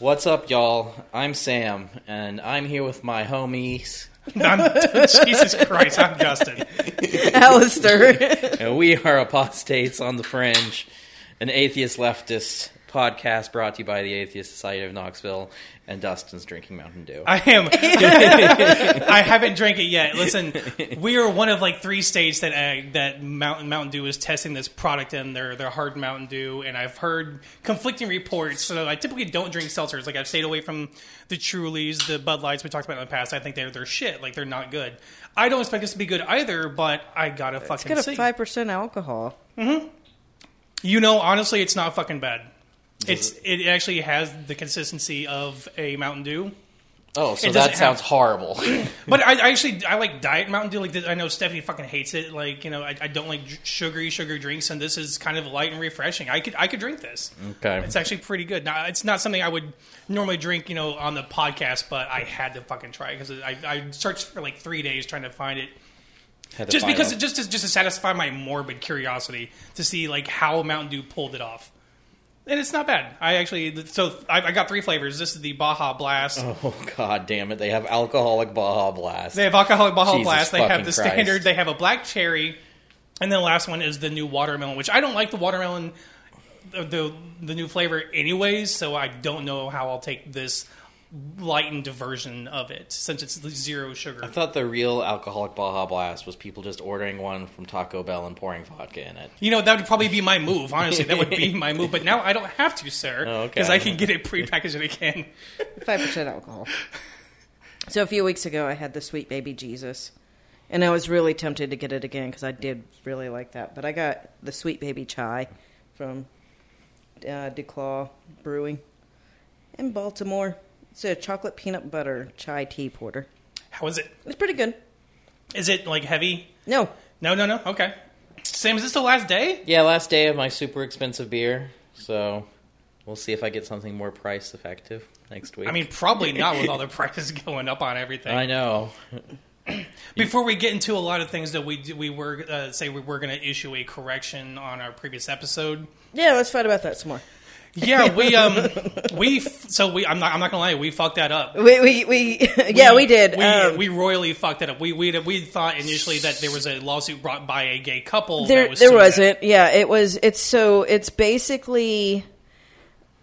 What's up, y'all? I'm Sam, and I'm here with my homies, I'm, Jesus Christ, I'm Justin. Alistair. and we are Apostates on the Fringe, an atheist leftist podcast brought to you by the Atheist Society of Knoxville, and Justin's drinking Mountain Dew. I am. I haven't drank it yet. Listen, we are one of like three states that uh, that Mountain Mountain Dew is testing this product in their their hard Mountain Dew, and I've heard conflicting reports. So I typically don't drink seltzers. Like I've stayed away from the Trulies, the Bud Lights we talked about in the past. I think they're they're shit. Like they're not good. I don't expect this to be good either, but I gotta fucking. It's got a five percent alcohol. Hmm. You know, honestly, it's not fucking bad. It's it actually has the consistency of a Mountain Dew. oh, so it that sounds horrible. But I, I actually I like Diet Mountain Dew. Like I know Stephanie fucking hates it. Like you know I, I don't like sugary sugar drinks, and this is kind of light and refreshing. I could I could drink this. okay. It's actually pretty good. Now it's not something I would normally drink, you know, on the podcast, but I had to fucking try it because I, I searched for like three days trying to find it, Had to just find because out. just to, just to satisfy my morbid curiosity to see like how Mountain Dew pulled it off. And it's not bad. I actually so I, I got three flavors. This is the Baja Blast. Oh god damn it! They have alcoholic Baja Blast. They have alcoholic Baja Jesus Blast. They have the Christ. standard. They have a black cherry, and then the last one is the new watermelon, which I don't like the watermelon, the the, the new flavor, anyways. So I don't know how I'll take this lightened version of it since it's zero sugar. I thought the real alcoholic Baja Blast was people just ordering one from Taco Bell and pouring vodka in it. You know that would probably be my move. Honestly, that would be my move. But now I don't have to, sir, Oh, okay. because I can get it prepackaged and I can. Five percent alcohol. So a few weeks ago, I had the Sweet Baby Jesus, and I was really tempted to get it again because I did really like that. But I got the Sweet Baby Chai from uh, DuClaw Brewing in Baltimore. It's a chocolate peanut butter chai tea porter. How is it? It's pretty good. Is it like heavy? No, No, no, no. Okay. Sam, is this the last day? Yeah, last day of my super expensive beer, so we'll see if I get something more price effective next week. I mean, probably not with all the prices going up on everything. I know. Before we get into a lot of things that we do, we were uh, say we were going to issue a correction on our previous episode. yeah, let's fight about that some more. Yeah, we um we f- so we I'm not I'm not gonna lie we fucked that up. We we, we yeah we, did. We, um, we royally fucked that up. We we we thought initially that there was a lawsuit brought by a gay couple. that there was there wasn't. yeah it was it's so it's basically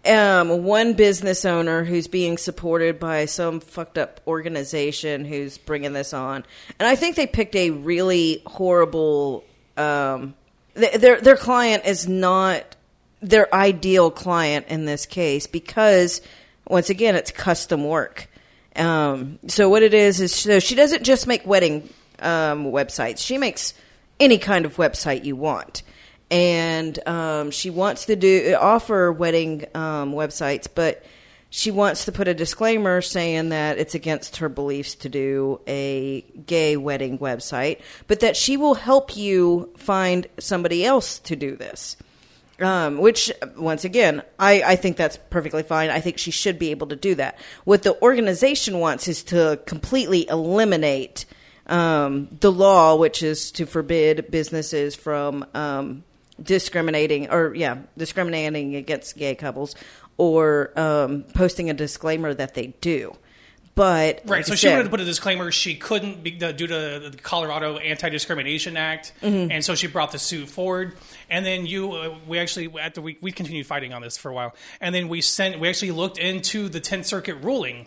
um, one business owner who's being supported by some fucked up organization who's bringing this on and i think they picked a really horrible um, th- their their client is not their ideal client in this case because once again it's custom work. Um, so what it is is so she doesn't just make wedding um, websites. She makes any kind of website you want. And um, she wants to do offer wedding um, websites but she wants to put a disclaimer saying that it's against her beliefs to do a gay wedding website but that she will help you find somebody else to do this um, which once again I, I think that's perfectly fine. I think she should be able to do that. What the organization wants is to completely eliminate um, the law which is to forbid businesses from um, discriminating or yeah discriminating against gay couples or um, posting a disclaimer that they do but Right, like so she said- wanted to put a disclaimer. She couldn't be, due to the Colorado Anti Discrimination Act, Mm-hmm. and so she brought the suit forward. And then you, uh, we actually after we we continued fighting on this for a while, and then we sent we actually looked into the Tenth Circuit ruling.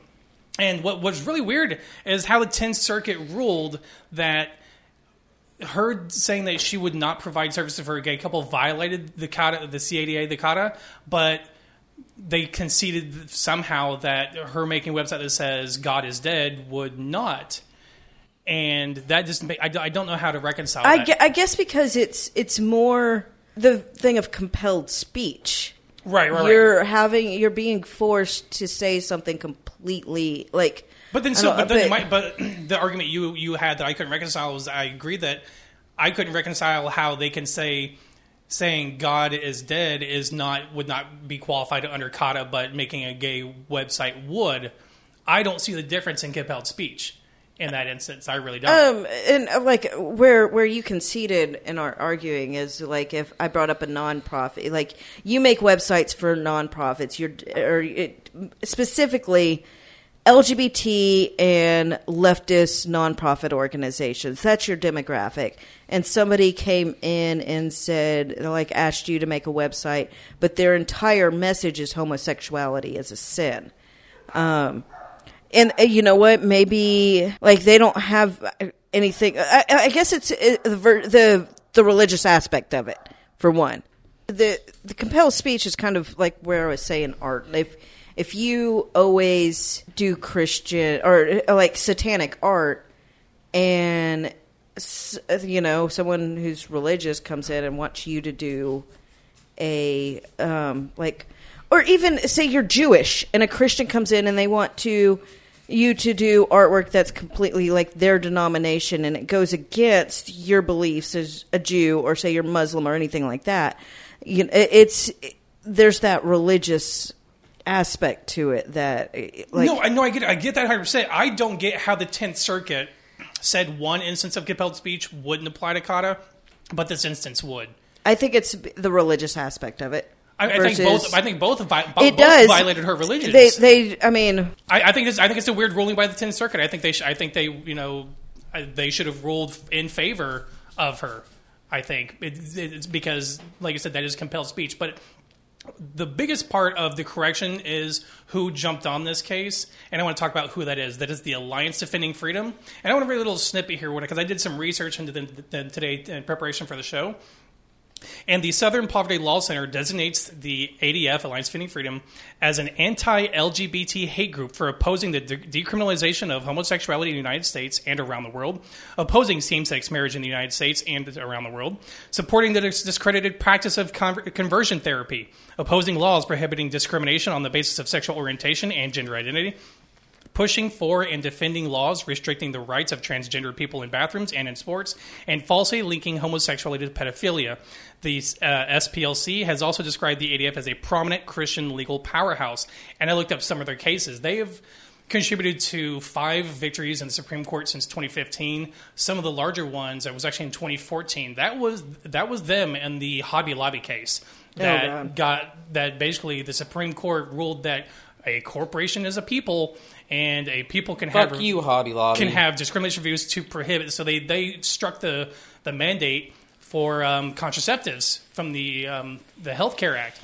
And what was really weird is how the Tenth Circuit ruled that her saying that she would not provide services for a gay couple violated the CATA, the CADA, the CATA, but they conceded somehow that her making a website that says God is dead would not. And that just ma- I, don't- I don't know how to reconcile I, gue- I guess because it's it's more the thing of compelled speech. right, right, right. You're having you're being forced to say something completely like. But then, so, but then, might, but the argument you you had that I couldn't reconcile was I agree that I couldn't reconcile how they can say saying God is dead is not would not be qualified under CADA, but making a gay website would. I don't see the difference in compelled speech. in that instance. I really don't. Um, and uh, like where where you conceded in our arguing is like if I brought up a nonprofit, like you make websites for nonprofits, you're or it, specifically LGBT and leftist nonprofit organizations. That's your demographic. And somebody came in and said, like, asked you to make a website, but their entire message is homosexuality as a sin. Um, and uh, you know what? Maybe like they don't have anything. I, I guess it's uh, the the the religious aspect of it for one. The the compelled speech is kind of like where I was saying art. If if you always do Christian or uh, like satanic art, and you know someone who's religious comes in and wants you to do a um, like or even say you're Jewish and a Christian comes in and they want to you to do artwork that's completely like their denomination and it goes against your beliefs as a Jew or say you're Muslim or anything like that. You know, it- it's there's that religious aspect to it that eh, like no, I know I get it. I get that 100. percent I don't get how the Tenth Circuit said one instance of compelled speech wouldn't apply to CADA, but this instance would. I think it's the religious aspect of it. I, I think both. I think both, vi- bo- it both does violated her religion. They, they, I mean, I, I think it's, I think it's a weird ruling by the Tenth Circuit. I think they sh- I think they you know they should have ruled in favor of her. I think it, it's because, like I said, that is compelled speech. But the biggest part of the correction is who jumped on this case, and I want to talk about who that is. That is the Alliance Defending Freedom. And I want to read a little snippet here because I did some research into the, the, today in preparation for the show. And the Southern Poverty Law Center designates the ADF, Alliance Defending Freedom, as an anti LGBT hate group for opposing the de- decriminalization of homosexuality in the United States and around the world, opposing same sex marriage in the United States and around the world, supporting the dis- discredited practice of con- conversion therapy, opposing laws prohibiting discrimination on the basis of sexual orientation and gender identity, pushing for and defending laws restricting the rights of transgender people in bathrooms and in sports, and falsely linking homosexuality to pedophilia. The uh, SPLC has also described the ADF as a prominent Christian legal powerhouse. And I looked up some of their cases. They have contributed to five victories in the Supreme Court since 2015. Some of the larger ones, that was actually in 2014. That was that was them and the Hobby Lobby case that God. got that basically the Supreme Court ruled that a corporation is a people and a people can Fuck have you, Hobby Lobby. can have discrimination views to prohibit. So they they struck the the mandate for um, contraceptives from the um, the Healthcare Act.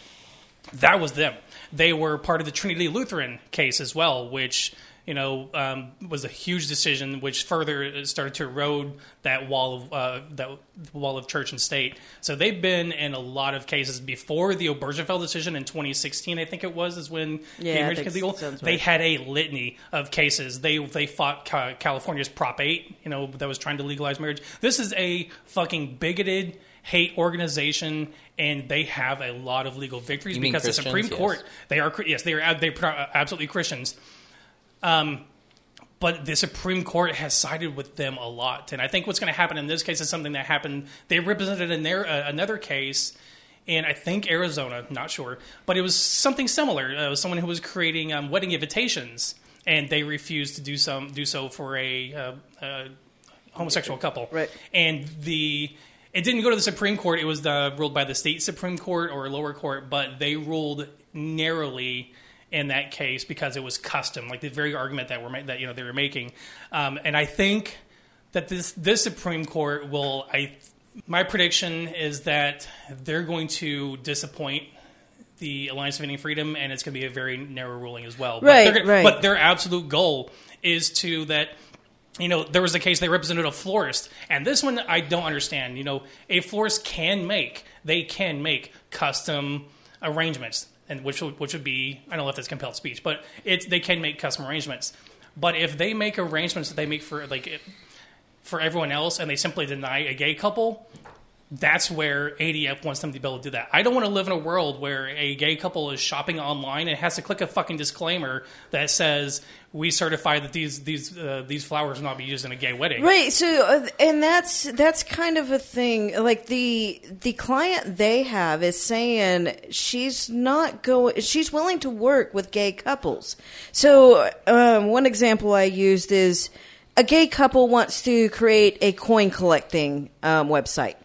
That was them. They were part of the Trinity Lutheran case as well, which you know um, was a huge decision, which further started to erode that wall of uh, that wall of church and state. So they've been in a lot of cases before the Obergefell decision in 2016. I think it was is when Yeah, gay I marriage became legal. They right. had a litany of cases. They they fought California's Prop 8, you know, that was trying to legalize marriage. This is a fucking bigoted hate organization and they have a lot of legal victories You because the Supreme Yes. Court they are yes, they are they are absolutely Christians. Um but the Supreme Court has sided with them a lot, and I think what's going to happen in this case is something that happened. They represented in their uh, another case in I think Arizona, not sure, but it was something similar. Uh, it was someone who was creating um, wedding invitations, and they refused to do some do so for a uh, uh, homosexual couple. Right. And the it didn't go to the Supreme Court. It was uh, ruled by the state Supreme Court or lower court, but they ruled narrowly in that case because it was custom, like the very argument that we're that you know they were making. Um, and I think that this this Supreme Court will. I my prediction is that they're going to disappoint the Alliance Defending Freedom, and it's going to be a very narrow ruling as well. Right, but right. But their absolute goal is to that you know, there was a case they represented a florist, and this one I don't understand. You know, a florist can make they can make custom arrangements, and which would, which would be I don't know if that's compelled speech, but it's they can make custom arrangements. But if they make arrangements that they make for like for everyone else, and they simply deny a gay couple, that's where ADF wants them to be able to do that. I don't want to live in a world where a gay couple is shopping online and has to click a fucking disclaimer that says we certify that these these uh, these flowers will not be used in a gay wedding. Right. So, uh, and that's that's kind of a thing. Like the the client they have is saying she's not going. She's willing to work with gay couples. So, um, one example I used is a gay couple wants to create a coin collecting um, website.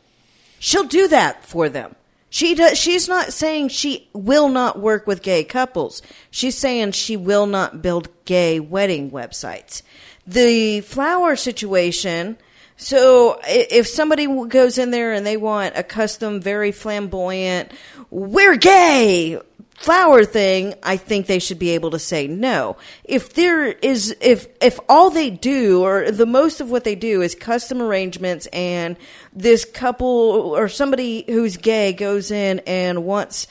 She'll do that for them. She does, she's not saying she will not work with gay couples. She's saying she will not build gay wedding websites. The flower situation. So if somebody goes in there and they want a custom, very flamboyant, we're gay flower thing, I think they should be able to say no. If there is, if if all they do, or the most of what they do, is custom arrangements, and this couple or somebody who's gay goes in and wants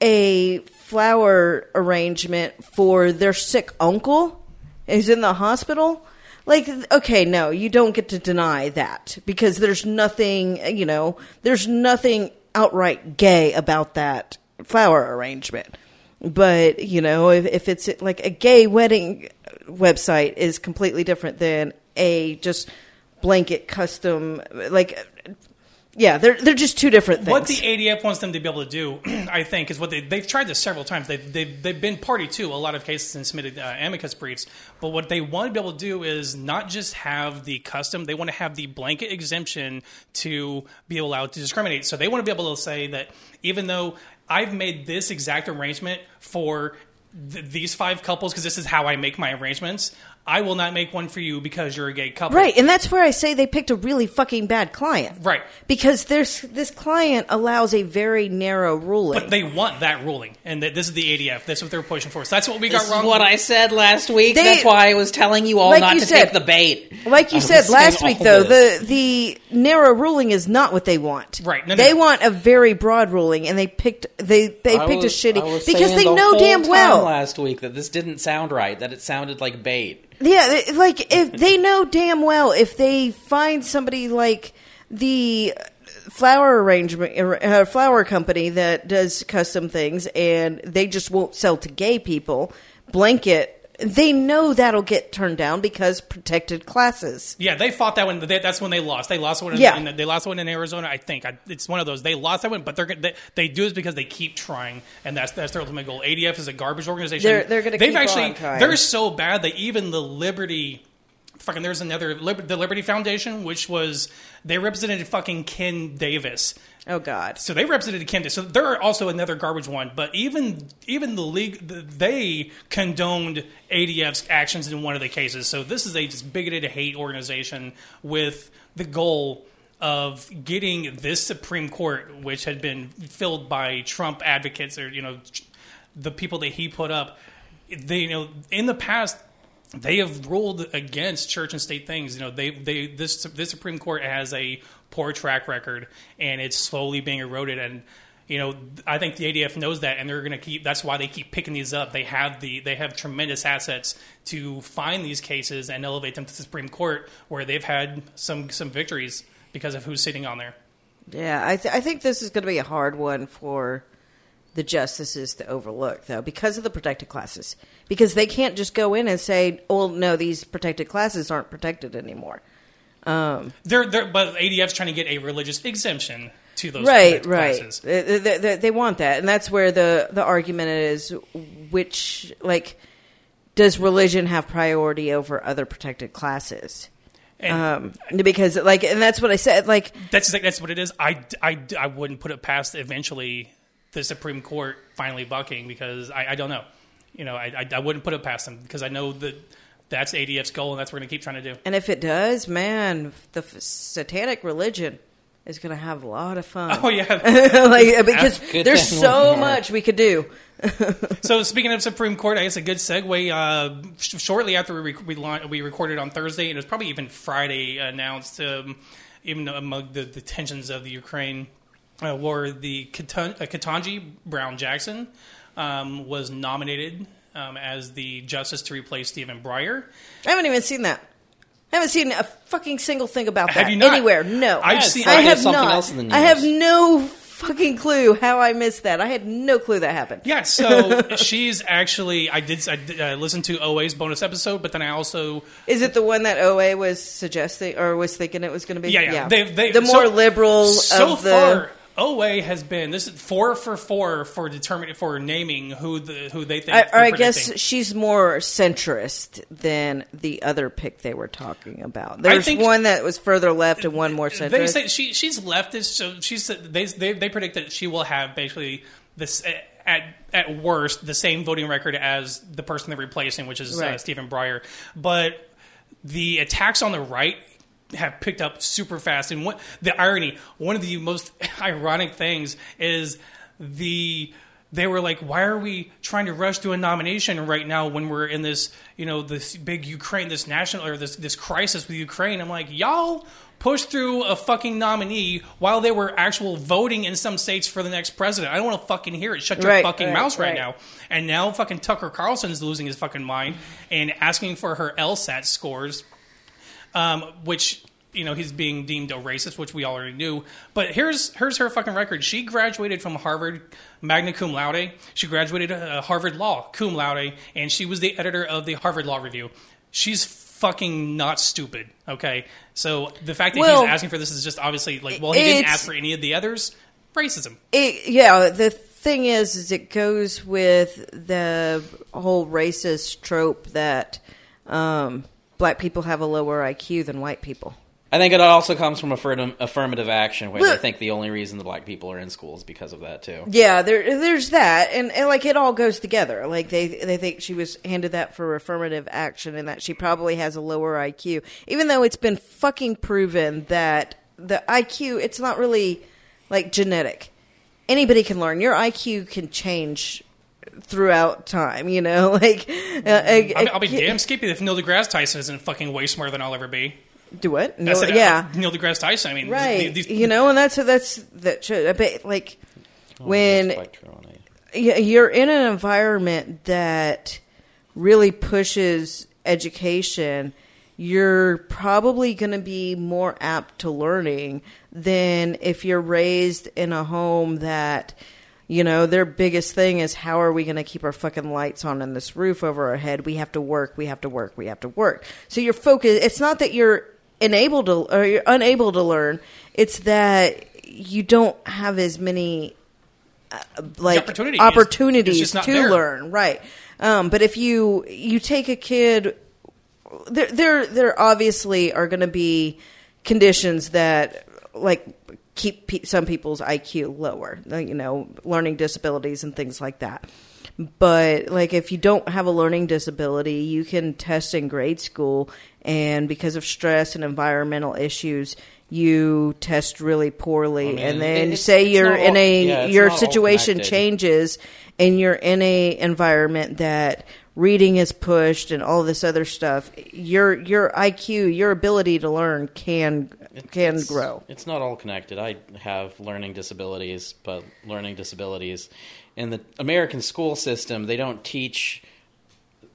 a flower arrangement for their sick uncle who's in the hospital. Like, okay, no, you don't get to deny that because there's nothing, you know, there's nothing outright gay about that flower arrangement. But, you know, if, if it's like a gay wedding website is completely different than a just blanket custom, like, yeah, they're, they're just two different things. What the ADF wants them to be able to do, I think, is what they, they've tried this several times. They've, they've, they've been party to a lot of cases and submitted uh, amicus briefs. But what they want to be able to do is not just have the custom, they want to have the blanket exemption to be allowed to discriminate. So they want to be able to say that even though I've made this exact arrangement for th- these five couples, because this is how I make my arrangements, I will not make one for you because you're a gay couple. Right, and that's where I say they picked a really fucking bad client. Right. Because there's this client allows a very narrow ruling. But they want that ruling, and that this is the ADF. That's what they're pushing for. So that's what we got This is wrong. what I said last week. They- That's why I was telling you all Like not you to said- take the bait. like you said last week, though, this. the the narrow ruling is not what they want. Right, no, no, they no. want a very broad ruling, and they picked they they I picked was- a I shitty because they the know whole damn time well. last week that this didn't sound right. That it sounded like bait. Yeah, like if they know damn well if they find somebody like the flower arrangement uh, flower company that does custom things and they just won't sell to gay people blanket they know that'll get turned down because protected classes Yeah, they fought that one. They, that's when they lost. They lost one. In, Yeah. in, they lost one in Arizona. I think I, it's one of those. They lost that one, but they're they, they do this because they keep trying, and that's that's their ultimate goal. ADF is a garbage organization. They're- they're gonna They've keep actually they're so bad that even the Liberty. Fucking, there's another the Liberty Foundation, which was they represented fucking Kim Davis, oh god so they represented Kim. So they're also another garbage one. But even even the league, they condoned ADF's actions in one of the cases. So this is a just bigoted hate organization with the goal of getting this Supreme Court, which had been filled by Trump advocates or you know the people that he put up. They you know in the past they have ruled against church and state things. You know, they they this this Supreme Court has a poor track record, and it's slowly being eroded. And you know, I think the ADF knows that, and they're going to keep. That's why they keep picking these up. They have the they have tremendous assets to find these cases and elevate them to the Supreme Court, where they've had some some victories because of who's sitting on there. Yeah, I, th- I think this is going to be a hard one for the justices to overlook, though, because of the protected classes. Because they can't just go in and say, "Oh no, these protected classes aren't protected anymore." They're, they're but ADF's trying to get a religious exemption to those right, right. classes. They, they- they- they want that, and that's where the the argument is: which, like, does religion have priority over other protected classes? And Um, because, like, and that's what I said. Like, That's that's what it is. I, I, I wouldn't put it past eventually the Supreme Court finally bucking because I, I don't know. You know, I, I, I wouldn't put it past them because I know that that's ADF's goal and that's what we're going to keep trying to do. And if it does, man, the f- satanic religion is going to have a lot of fun. Oh yeah. like because good there's so much we could do. so speaking of Supreme Court, I guess a good segue. Uh, sh- shortly after we rec- we, laun- we recorded on Thursday, and it was probably even Friday announced, um, even among the, the tensions of the Ukraine uh, war, the Ketan- uh, Ketanji Brown Jackson um, was nominated um, as the justice to replace Stephen Breyer. I haven't even seen that. I haven't seen a fucking single thing about Have that you not? anywhere. No, I've Yeah, seen- I have something not. else in the news. I have no fucking clue how I missed that. I had no clue that happened. Yeah, so she's actually I did I did, uh, listen to OA's bonus episode, but then I also Is it the one that OA was suggesting or was thinking it was going to be? Yeah, yeah. They've- they- the more so- liberal so of the. far OA has been this is four for four for determining for naming who the who they think. I, or I guess she's more centrist than the other pick they were talking about. There's one that was further left and one more centrist. They say she she's leftist, so she's they they they predict that she will have basically this at at worst the same voting record as the person they're replacing, which is uh, Stephen Breyer. But the attacks on the right have picked up super fast, and what the irony, one of the most ironic things is the they were like, why are we trying to rush to a nomination right now when we're in this, you know, this big Ukraine, this national or this this crisis with Ukraine? I'm like, y'all pushed through a fucking nominee while they were actual voting in some states for the next president. I don't want to fucking hear it. Shut your Right, fucking right, mouth right, right. now. And now fucking Tucker Carlson's losing his fucking mind and asking for her LSAT scores um, which you know he's being deemed a racist, which we already knew. But here's here's her fucking record. She graduated from Harvard magna cum laude. She graduated uh, Harvard Law cum laude, and she was the editor of the Harvard Law Review. She's fucking not stupid. Okay, so the fact that Well, he's asking for this is just obviously like, well, he didn't ask for any of the others. Racism. It, yeah, the thing is, is it goes with the whole racist trope that um, black people have a lower IQ than white people. I think it also comes from affirmative, affirmative action, where they Look- think the only reason the black people are in school is because of that too. Yeah, there, there's that, and, and like it all goes together. Like they, they think she was handed that for affirmative action, and that she probably has a lower IQ, even though it's been fucking proven that the IQ it's not really like genetic. Anybody can learn. Your IQ can change throughout time. You know, like uh, a- I'll, a I'll be kid- damn skippy if Neil deGrasse Tyson isn't fucking way smarter than I'll ever be. Do what? I No, said, uh, yeah. Neil deGrasse Tyson. I mean, right these- you know and that's that's that should a bit like when That's true on it. y- you're in an environment that really pushes education you're probably going to be more apt to learning than if you're raised in a home that you know their biggest thing is how are we going to keep our fucking lights on and this roof over our head? We have to work we have to work we have to work. So your focus, it's not that you're unable to or you're unable to learn it's that you don't have as many uh, like opportunity opportunities is to there. learn right. Um, but if you you take a kid there there there obviously are going to be conditions that like keep pe- some people's IQ lower, you know, learning disabilities and things like that. But like if you don't have a learning disability, you can test in grade school and because of stress and environmental issues, you test really poorly I mean, and then say you're in a yeah, your situation changes and you're in a environment that reading is pushed and all this other stuff your your IQ your ability to learn can can It's- grow It's not all connected. I have learning disabilities, but learning disabilities in the American school system, they don't teach.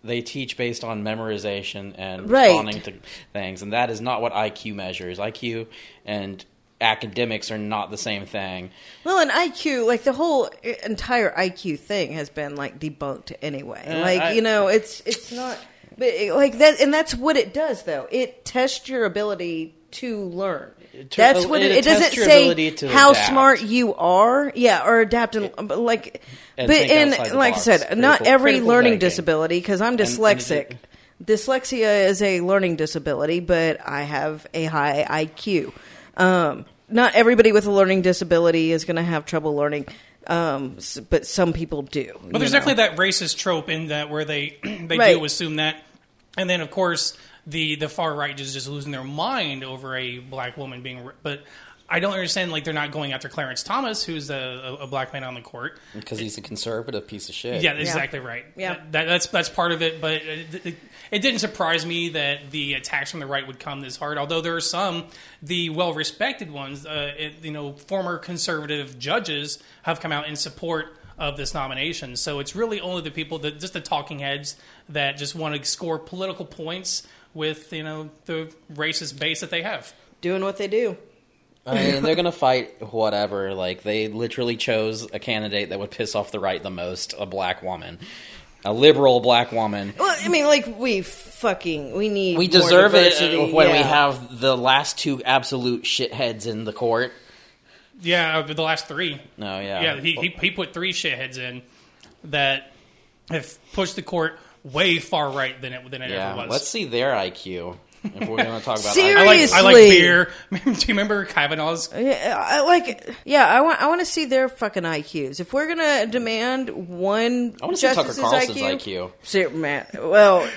They teach based on memorization and Right. responding to things, and that is not what IQ measures. IQ and academics are not the same thing. well and IQ like the whole entire IQ thing has been like debunked anyway Uh, like I- you know it's it's not but it- like that and that's what it does though it tests your ability to learn To- that's what it, it it doesn't say how adapt. smart you are yeah or adapt and but like And but think in like box. i said not every learning thinking. disability because i'm and it- dyslexic dyslexia is a learning disability but i have a high iq um, not everybody with a learning disability is going to have trouble learning um, s- but some people do But there's definitely that racist trope in that where they they Right. do assume that, and then of course the the far right is just losing their mind over a black woman being. But I don't understand like they're not going after Clarence Thomas, who's a, a, a black man on the court. Because he's a conservative piece of shit. Yeah, exactly right. Yeah. That- that, that's that's part of it. But it, it, it didn't surprise me that the attacks from the right would come this hard. Although there are some, the well-respected ones, uh, it, you know, former conservative judges have come out in support of this nomination. So it's really only the people that just the talking heads that just want to score political points with you know the racist base that they have. doing what they do I mean, they're gonna fight whatever. Like they literally chose a candidate that would piss off the right the most, a black woman, a liberal black woman. well i mean like we fucking we need We more deserve it diversity, uh, when we have the last two absolute shitheads in the court. Yeah, the last three. No, yeah, Yeah, he, he, he put three shitheads in that have pushed the court way far right than it than it yeah. ever was. Let's see their IQ if we're going to talk about. Seriously. I like I like beer. Do you remember Kavanaugh's? Yeah, I like. Yeah, I want. I want to see their fucking IQs. If we're gonna demand one I want to see Tucker Carlson's IQ, IQ. Ser- man, well,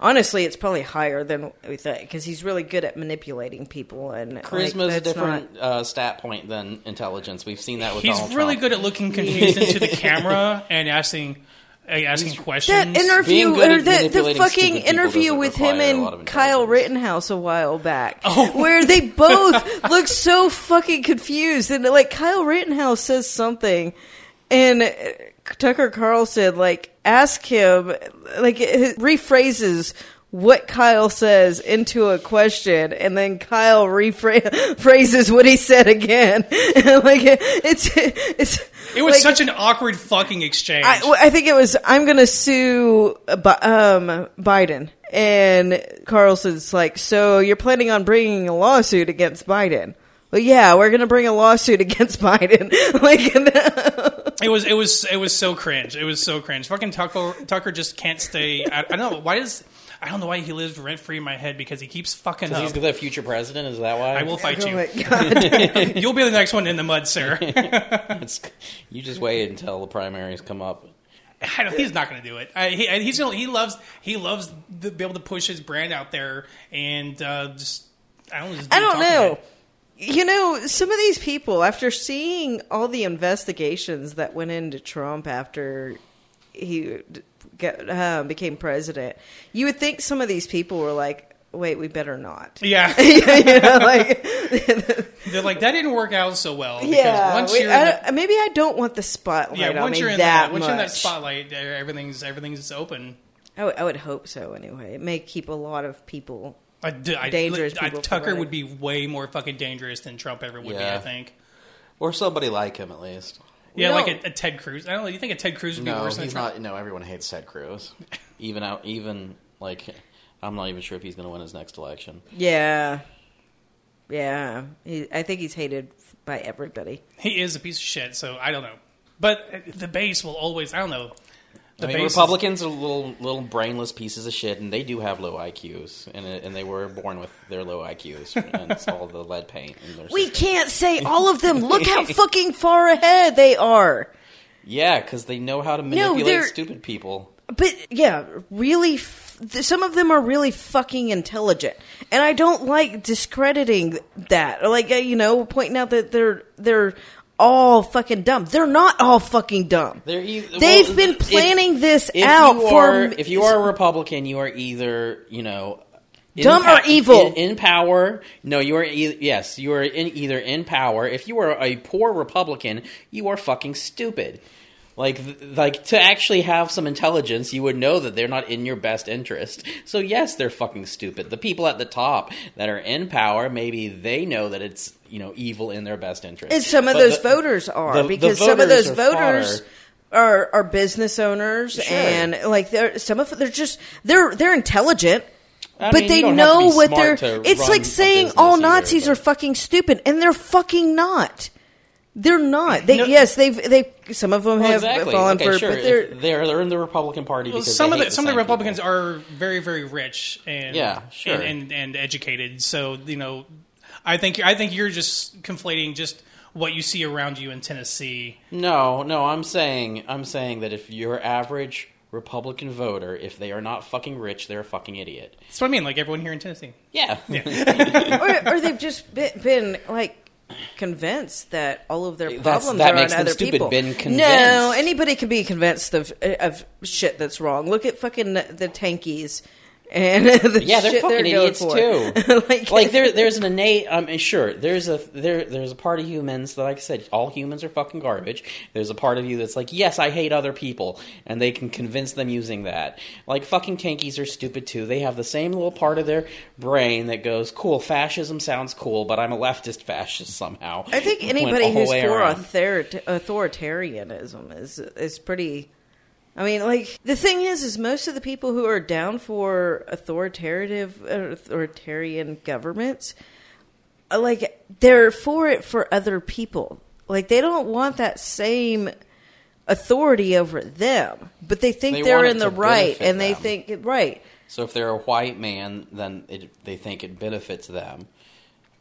honestly, it's probably higher than we think because he's really good at manipulating people and like, Charisma is a different not- uh, stat point than intelligence. We've seen that with He's Donald really Trump. good at looking confused into the camera and asking asking questions. That interview, or the, the fucking interview with him require a lot of and Kyle. Rittenhouse a while back, Oh. where they both look so fucking confused, and like Kyle Rittenhouse says something, and uh, Tucker Carlson like ask him like rephrases what Kyle says into a question, and then Kyle rephrases what he said again. like it's it's it was like, such an awkward fucking exchange. I, I think it was I'm going to sue um, Biden, and Carlson's like, so you're planning on bringing a lawsuit against Biden? Well, yeah, we're going to bring a lawsuit against Biden. like, It was it was it was so cringe. It was so cringe. Fucking Tucker Tucker just can't stay. I, I don't know why does I don't know why he lives rent free in my head because he keeps fucking He's up. the future president. Is that why? I will fight oh you. You'll be the next one in the mud, sir. It's, you just wait until the primaries come up. I don't, he's not going to do it. I, he, he's gonna, he loves he loves to be able to push his brand out there and uh, just I don't. Just do I don't know. You know, some of these people, after seeing all the investigations that went into Trump after he d- get, uh, became president, you would think some of these people were like, "Wait, we better not." Yeah, you know, like, they're like that didn't work out so well. Because yeah, once we- you're I in don't- maybe I don't want the spotlight yeah, once me you're in that that once you're in that spotlight, everything's everything's open. I would, hope so. Anyway, it may keep a lot of people. I, d- I- Dangerous I- people for Tucker would be way more fucking dangerous than Trump ever would be. I think. Or somebody like him, at least. Yeah, No. like a, a Ted Cruz. I don't know. You think a Ted Cruz would be No, worse than he's Trump? not. No, everyone hates Ted Cruz. Even out, even like, I'm not even sure if he's going to win his next election. Yeah, yeah. He, I think he's hated by everybody. He is a piece of shit. So I don't know. But the base will always. I don't know. The I mean, base is- Republicans are little, little brainless pieces of shit, and they do have low IQs, and and they were born with their low IQs, and it's all the lead paint. In their We system. can't say all of them. Look how fucking far ahead they are. Yeah, because they know how to manipulate they're- stupid people. But yeah, really, f- th- some of them are really fucking intelligent, and I don't like discrediting that. Like uh, you know, pointing out that they're they're all fucking dumb. They're not all fucking dumb. They're e- They've well, been if- planning this if out you for are, if you are a Republican, you are either you know Dumb or evil. In, in power, no, you are. E- yes, you are in either in power. If you are a poor Republican, you are fucking stupid. Like, th- like to actually have some intelligence, you would know that they're not in your best interest. So yes, they're fucking stupid. The people at the top that are in power, maybe they know that it's you know evil in their best interest. And some of But those the- voters are the- the because some of those voters fodder. are are business owners Sure. and like they're some of they're just they're they're intelligent. I but mean, they you don't have to know what they're. It's like saying all Nazis but- are fucking stupid, and they're fucking not. They're not. They No. yes, they've they some of them Well, have exactly. fallen okay, for, sure. but they're they're they're in the Republican Party Well, because some they of the hate some of the Republicans people. are very very rich and Yeah, sure. and, and and educated. So you know, I think I think you're just conflating just what you see around you in Tennessee. No, no. I'm saying I'm saying that if your average Republican voter, if they are not fucking rich, they're a fucking idiot. That's what I mean. Like everyone here in Tennessee. Yeah. or, or they've just been, been like convinced that all of their problems that are makes on them other stupid, people. been convinced. No, anybody can be convinced of of shit that's wrong. Look at fucking the tankies and the Yeah, they're fucking going idiots too. like, like there, there's an innate. I um, mean, sure, there's a there, there's a part of humans that, like I said, all humans are fucking garbage. There's a part of you that's like, yes, I hate other people, and they can convince them using that. Like fucking tankies are stupid too. They have the same little part of their brain that goes, "Cool, fascism sounds cool, but I'm a leftist fascist somehow." I think anybody who's for around. authoritarianism is is pretty. I mean, like the thing is, is most of the people who are down for authoritative authoritarian governments uh, like they're for it for other people. Like they don't want that same authority over them, but they think They they are in the right, benefit and they them. think it right. So if they're a white man, then it, they think it benefits them.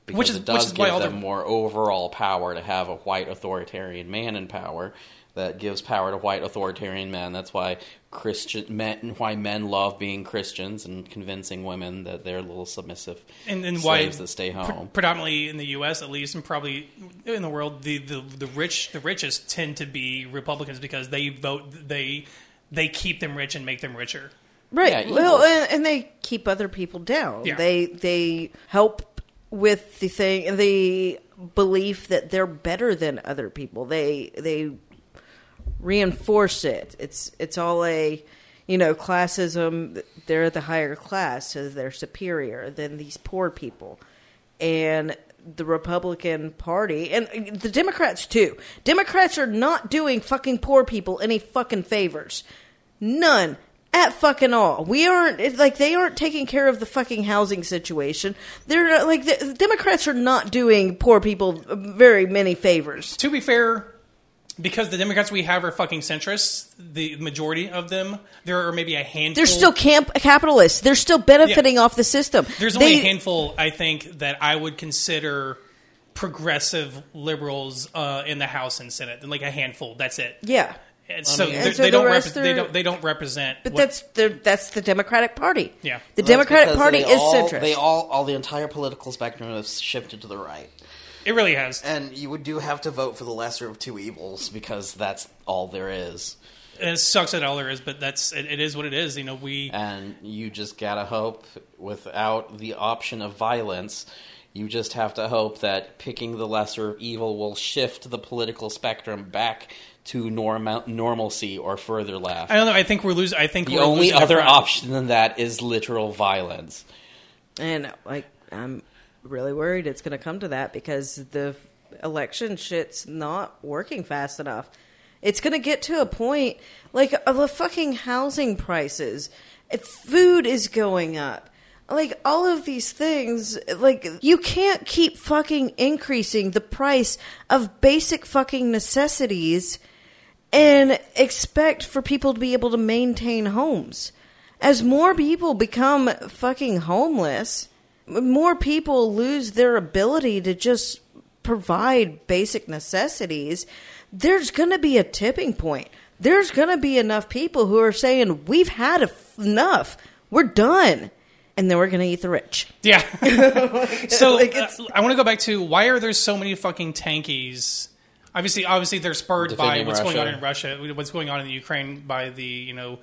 Because Which is- it does which is why give all them the- more overall power to have a white authoritarian man in power. That gives power to white authoritarian men. That's why Christian men, and why men love being Christians and convincing women that they're a little submissive and, and why slaves that stay pre- home. predominantly in the U.S. at least, and probably in the world, the, the the rich the richest tend to be Republicans because they vote they they keep them rich and make them richer. Right. Yeah, well, and, and they keep other people down. Yeah. They they help with the thing, the belief that they're better than other people. They they reinforce it. It's it's all a you know classism. They're the higher class, so they're superior than these poor people, and the Republican Party and the Democrats too. Democrats are not doing fucking poor people any fucking favors. None. At fucking all. We aren't like they aren't taking care of the fucking housing situation. They're like the Democrats are not doing poor people very many favors. To be fair, because the Democrats we have are fucking centrists, the majority of them, there are maybe a handful. They're still camp capitalists. They're still benefiting off the system. There's only They- a handful, I think, that I would consider progressive liberals uh, in the House and Senate. Like a handful. That's it. Yeah. And so, mean- they're- And so they the don't rest repre- they don't they don't represent. But what- that's the that's the Democratic Party. Yeah. The Well, Democratic Party is all, centrist. They all, all the entire political spectrum has shifted to the right. It really has. And you would do have to vote for the lesser of two evils because that's all there is. And it sucks that all there is, but that's it, it is what it is. You know, we And you just gotta hope, without the option of violence, you just have to hope that picking the lesser of evil will shift the political spectrum back to normal normalcy or further left. I don't know. I think we're losing. I think the we're only losing other front. option than that is literal violence. And like I'm really worried it's going to come to that because the election shit's not working fast enough. It's going to get to a point like uh, the fucking housing prices, if food is going up. Like all of these things, like you can't keep fucking increasing the price of basic fucking necessities and expect for people to be able to maintain homes. As more people become fucking homeless, more people lose their ability to just provide basic necessities. There's going to be a tipping point. There's going to be enough people who are saying, We've had f- enough. We're done. And then we're going to eat the rich. Yeah. so Like, uh, I want to go back to why are there so many fucking tankies? Obviously, obviously they're spurred by Defending what's going on in Russia, what's going on in the Ukraine by the you know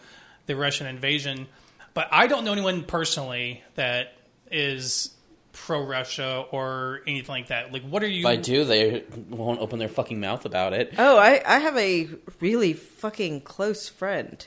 the Russian invasion. But I don't know anyone personally that is pro Russia or anything like that. Like, what are you? If I do, they won't open their fucking mouth about it. Oh, I, I have a really fucking close friend.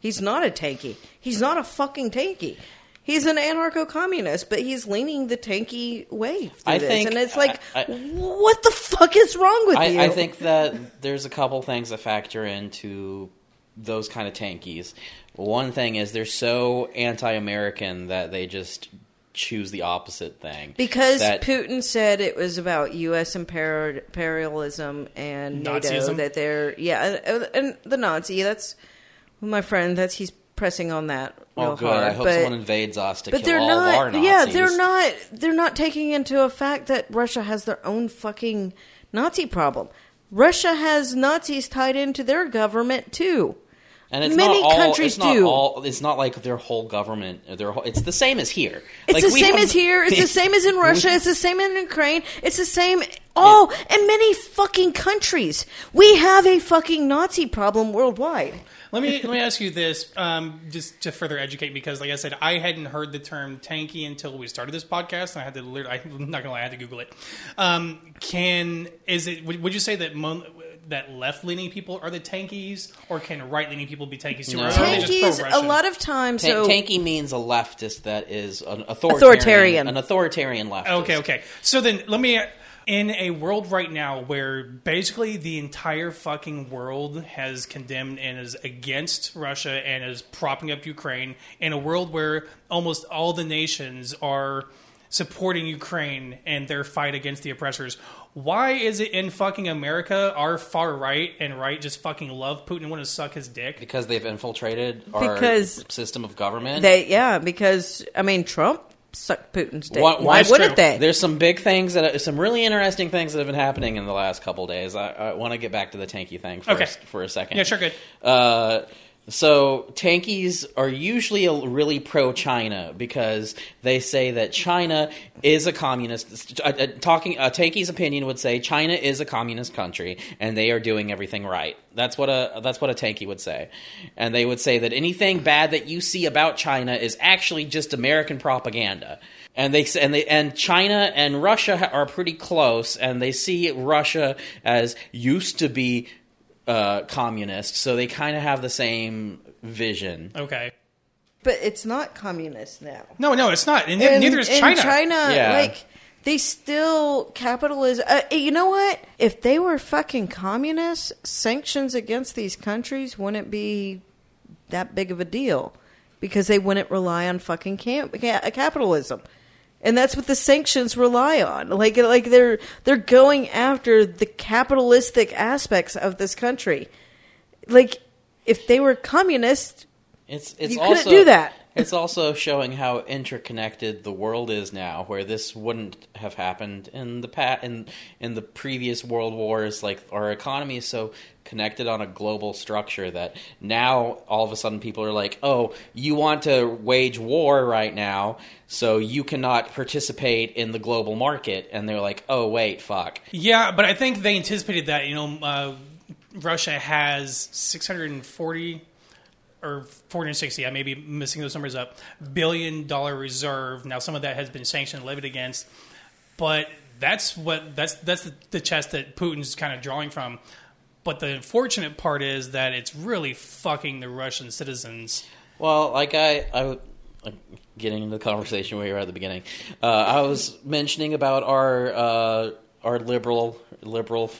He's not a tanky. He's not a fucking tanky. He's an anarcho communist, but he's leaning the tanky way through I this. think- and it's like, I- I- what the fuck is wrong with you? I, I think that there's a couple things that factor into those kind of tankies. One thing is they're so anti-American that they just choose the opposite thing. because that, Putin said it was about U.S. imperialism and NATO Nazism? that they're yeah, and, and the Nazi. That's my friend. That's he's pressing on that oh, real oh good, hard. I hope but, someone invades us to but kill they're all not. of our Nazis. Yeah, they're not. They're not taking into a fact that Russia has their own fucking Nazi problem. Russia has Nazis tied into their government too. And it's Many not all, countries it's not do. All, it's not like their whole government. Their whole, it's the same as here. It's Like, the we same have- as here. It's the same as in Russia. It's the same in Ukraine. It's the same all in many fucking countries. We have a fucking Nazi problem worldwide. Let me let me ask you this, um, just to further educate, because like I said, I hadn't heard the term tanky until we started this podcast, and I had to. literally- I'm not gonna lie, I had to Google it. Um, can is it? Would, would you say that mon, that left leaning people are the tankies, or can right leaning people be tankies too? No. Or are they just Tankies, a lot of times. Ta- So tanky means a leftist that is an authoritarian, Authoritarian. an authoritarian leftist. Okay, okay. So then let me in a world right now where basically the entire fucking world has condemned and is against Russia and is propping up Ukraine, in a world where almost all the nations are supporting Ukraine and their fight against the oppressors. Why is it in fucking America our far right and right just fucking love Putin and want to suck his dick? because they've infiltrated our Because system of government. They yeah, because I mean Trump sucked Putin's dick. What- Why what's wouldn't true. they? There's some big things that some really interesting things that have been happening in the last couple days. I, I want to get back to the tanky thing first Okay. for a second. Yeah, sure, good. Uh, so tankies are usually a- really pro China because they say that China is a communist. Uh, uh, talking a tanky's opinion would say China is a communist country and they are doing everything right. That's what a that's what a tanky would say, and they would say that anything bad that you see about China is actually just American propaganda. And they and they and China and Russia are pretty close, and they see Russia as used to be uh, communist, so they kind of have the same vision. Okay. but it's not communist now. No, no, it's not. And, And- neither is China. China, Yeah. like they still capitalism. Uh, you know what? If they were fucking communists, sanctions against these countries wouldn't be that big of a deal because they wouldn't rely on fucking cam- capitalism. And that's what the sanctions rely on. Like, like they're they're going after the capitalistic aspects of this country. Like, if they were communist, It's it's You couldn't do that. It's also showing how interconnected the world is now, where this wouldn't have happened in the past in in the previous world wars. Like our economy is so connected on a global structure that now all of a sudden people are like, "Oh, you want to wage war right now, so you cannot participate in the global market." And they're like, "Oh, wait, fuck." Yeah, but I think they anticipated that. You know, uh, Russia has 640 or 460. I may be missing those numbers up. Billion dollar reserve. Now, some of that has been sanctioned, levied against, but that's what that's that's the, chest that Putin's kind of drawing from. But the unfortunate part is that it's really fucking the Russian citizens. Well, like I, I getting into the conversation we were at the beginning. Uh, I was mentioning about our uh, our liberal liberal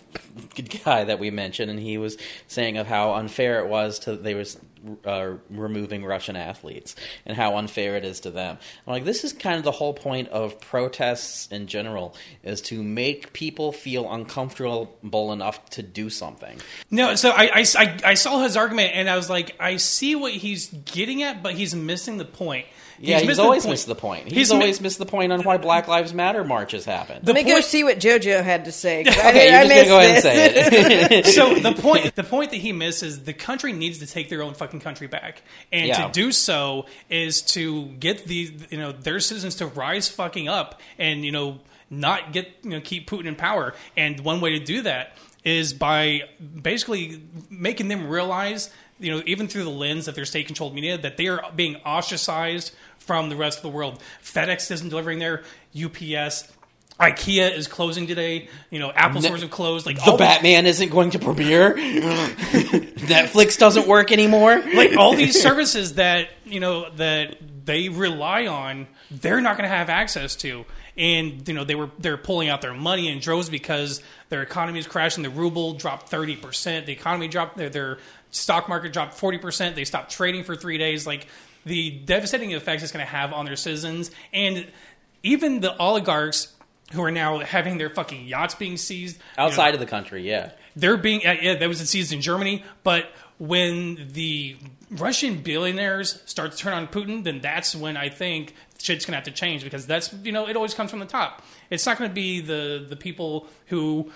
guy that we mentioned, and he was saying of how unfair it was to they was uh, removing Russian athletes and how unfair it is to them. I'm like, this is kind of the whole point of protests in general is to make people feel uncomfortable enough to do something. No, so I, I, I, I saw his argument and I was like, I see what he's getting at, but he's missing the point. Yeah, he's, missing always point. missed the point. He's, He's mi- always missed the point on why Black Lives Matter marches happen. The let me go see what JoJo had to say. 'cause I- okay, I you're just gonna go ahead and say it. so the point the point that he misses the country needs to take their own fucking country back and Yeah. to do so is to get these you know their citizens to rise fucking up and you know not get you know keep Putin in power and one way to do that is by basically making them realize you know even through the lens of their state controlled media that they are being ostracized from the rest of the world FedEx isn't delivering their UPS IKEA is closing today. You know, Apple stores have closed. Like the Batman isn't going to premiere. Netflix doesn't work anymore. like all these services that you know that they rely on, they're not going to have access to. And you know they were they're pulling out their money in droves because their economy is crashing. The ruble dropped thirty percent. The economy dropped. Their, their stock market dropped forty percent. They stopped trading for three days. Like the devastating effects it's going to have on their citizens and even the oligarchs who are now having their fucking yachts being seized you know, Outside of the country, yeah. they're being uh, yeah, that was seized in Germany. But when the Russian billionaires start to turn on Putin, then that's when I think shit's gonna have to change because that's you know it always comes from the top. It's not gonna be the the people who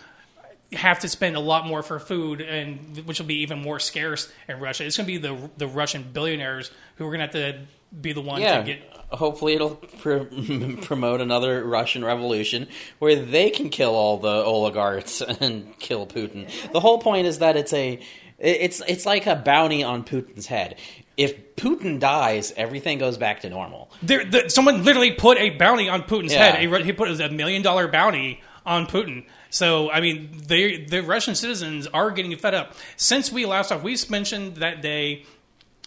have to spend a lot more for food and which will be even more scarce in Russia. It's gonna be the the Russian billionaires who are gonna have to be the ones Yeah. to get Hopefully, it'll pr- promote another Russian revolution where they can kill all the oligarchs and kill Putin. The whole point is that it's a it's it's like a bounty on Putin's head. If Putin dies, everything goes back to normal. There, the, someone literally put a bounty on Putin's Yeah. head. He put a million dollar bounty on Putin. So I mean, they, the Russian citizens are getting fed up. Since we last talked, we mentioned that day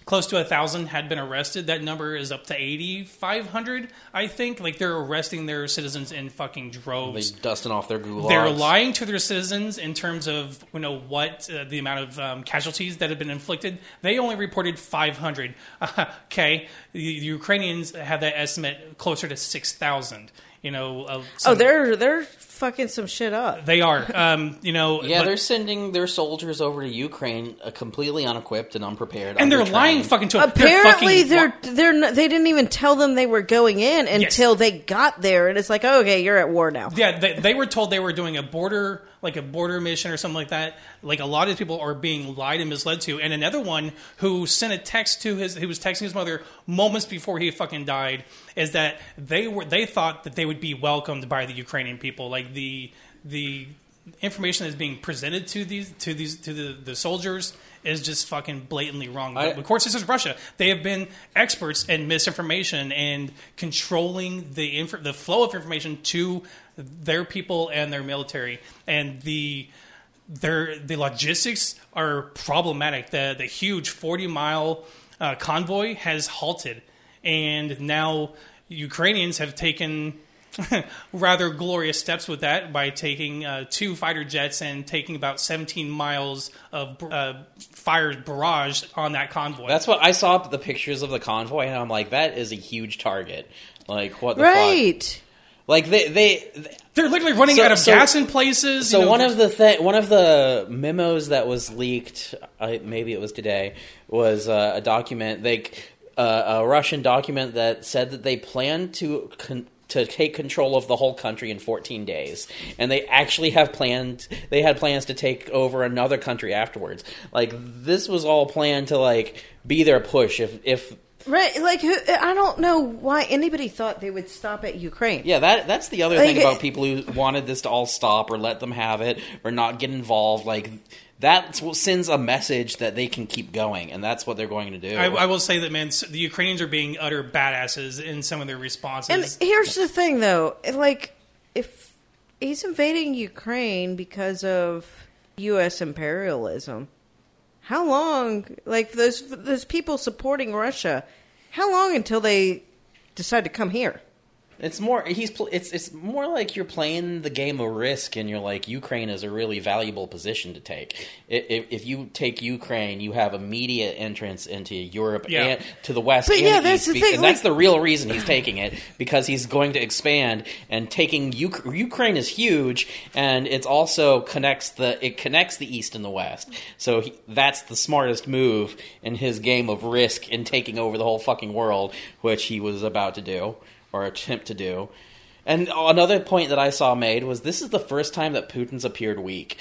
close to a thousand had been arrested. That number is up to eighty five hundred. I think like they're arresting their citizens in fucking They droves. dusting off their gulags. They're lying to their citizens in terms of you know what uh, the amount of um, casualties that have been inflicted. They only reported 500. okay, the, the Ukrainians have that estimate closer to 6,000. You know, uh, Oh, they're they're fucking some shit up. they are. Um, you know, Yeah, but- they're sending their soldiers over to Ukraine uh, completely unequipped and unprepared, and they're undertrained. lying fucking to 'em. Apparently, they're, they're fucking, they're not, they didn't even tell them they were going in Yes. until they got there, and it's like, oh, okay, you're at war now. Yeah, they, they were told they were doing a border, like a border mission or something like that. Like a lot of people are being lied and misled to. And another one who sent a text to his, he was texting his mother moments before he fucking died, is that they were they thought that they would be welcomed by the Ukrainian people. Like the the information that's being presented to these to these to the, the soldiers is just fucking blatantly wrong. I- of course, this is Russia. They have been experts in misinformation and controlling the inf- the flow of information to their people and their military. And the their the logistics are problematic. The the huge forty mile uh, convoy has halted, and now Ukrainians have taken. rather glorious steps with that by taking uh, two fighter jets and taking about 17 miles of uh, fire barrage on that convoy. That's what I saw the pictures of the convoy, and I'm like, that is a huge target. Like what the fuck? Right. Like they they. They're literally running So- out of so- gas in places. So you know, one of the th- one of the memos that was leaked, I, maybe it was today, was uh, a document they uh, a Russian document that said that they plan to. Con- to take control of the whole country in 14 days, and they actually have planned. They had plans to take over another country afterwards. Like this was all planned to like be their push. If if Right. Like, who, I don't know why anybody thought they would stop at Ukraine. Yeah, that that's the other Like, thing about people who wanted this to all stop or let them have it or not get involved. Like that sends a message that they can keep going, and that's what they're going to do. I, I will say that, man, the Ukrainians are being utter badasses in some of their responses. And here's the thing, though. Like, if he's invading Ukraine because of U.S. imperialism, how long? Like those those people supporting Russia, how long until they decide to come here? It's more he's pl- it's it's more like you're playing the game of risk, and you're like Ukraine is a really valuable position to take. If, if you take Ukraine, you have immediate entrance into Europe Yeah. and to the west. But and yeah, that's east, the thing, and that's the real reason he's taking it because he's going to expand and taking Uk- Ukraine is huge, and it's also connects the it connects the east and the west. So he, that's the smartest move in his game of risk in taking over the whole fucking world, which he was about to do or attempt to do. And another point that I saw made was this is the first time that Putin's appeared weak.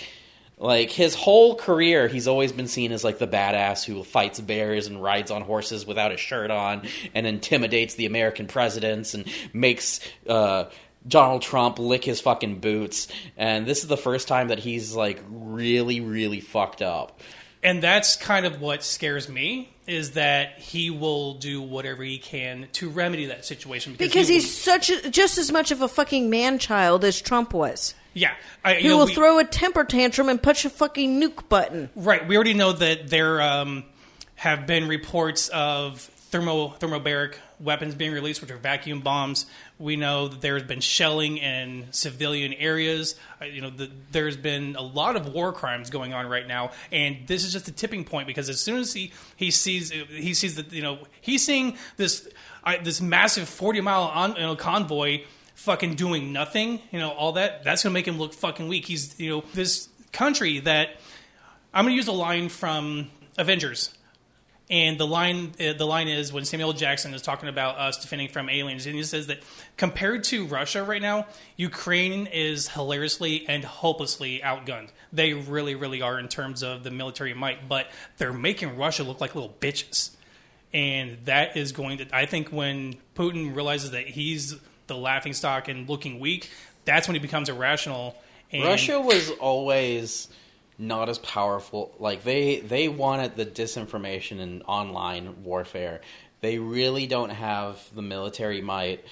Like his whole career, he's always been seen as like the badass who fights bears and rides on horses without a shirt on and intimidates the American presidents and makes uh, Donald Trump lick his fucking boots. And this is the first time that he's like really, really fucked up. And that's kind of what scares me is that he will do whatever he can to remedy that situation Because he he's such a, just as much of a fucking man child as Trump was. yeah I, you He know, will we- throw a temper tantrum and push a fucking nuke button. right we already know that there um, have been reports of thermo thermobaric weapons being released which are vacuum bombs. We know that there's been shelling in civilian areas. Uh, you know the, there's been a lot of war crimes going on right now. And this is just a tipping point because as soon as he he sees he sees that you know he's seeing this uh, this massive 40 mile on, you know, convoy fucking doing nothing you know all that that's gonna make him look fucking weak. He's you know this country that i'm gonna use a line from avengers and the line uh, the line is when Samuel Jackson is talking about us defending from aliens, and he says that compared to Russia right now, Ukraine is hilariously and hopelessly outgunned. They really, really are in terms of the military might, but they're making Russia look like little bitches. And that is going to, I think, when Putin realizes that he's the laughing stock and looking weak, that's when he becomes irrational. And Russia was always not as powerful. Like they they wanted the disinformation and online warfare. They really don't have the military might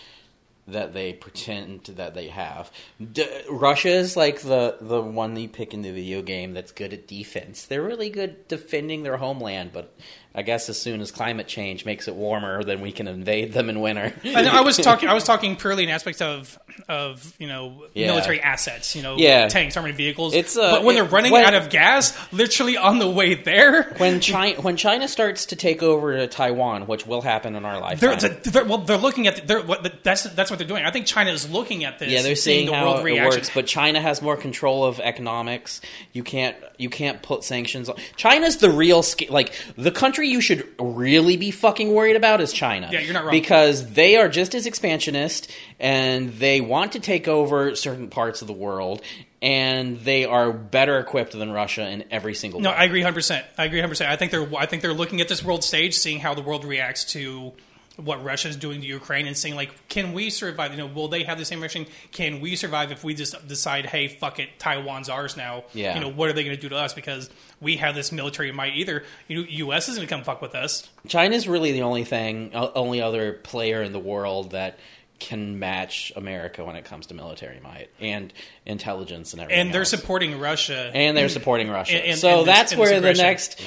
that they pretend that they have. D- Russia is like the the one you pick in the video game that's good at defense. They're really good defending their homeland, but I guess as soon as climate change makes it warmer, then we can invade them in winter. I, was talking. I was talking purely in aspects of of you know Yeah. military assets. You know, Yeah. tanks, armored vehicles. It's, uh, but when it- they're running when- out of gas, literally on the way there, when China when China starts to take over Taiwan, which will happen in our they're, lifetime. they're well, they're looking at the, they're, what, that's that's what they're doing. I think China is looking at this. yeah, they're seeing the how world reaction. works, but China has more control of economics. You can't you can't put sanctions on China's the real like the country you should really be fucking worried about is China. Yeah, you're not wrong. because they are just as expansionist and they want to take over certain parts of the world and they are better equipped than Russia in every single No, way. I agree 100. percent I agree 100. percent I think they're I think they're looking at this world stage, seeing how the world reacts to what Russia is doing to Ukraine, and saying like, can we survive? You know, will they have the same reaction? Can we survive if we just decide, hey, fuck it, Taiwan's ours now? Yeah. You know, what are they going to do to us because we have this military might? Either you know, U.S. is going to come fuck with us. China's really the only thing, only other player in the world that can match America when it comes to military might and intelligence and everything. And they're else. supporting Russia. and they're supporting Russia. And- and- so and that's where the next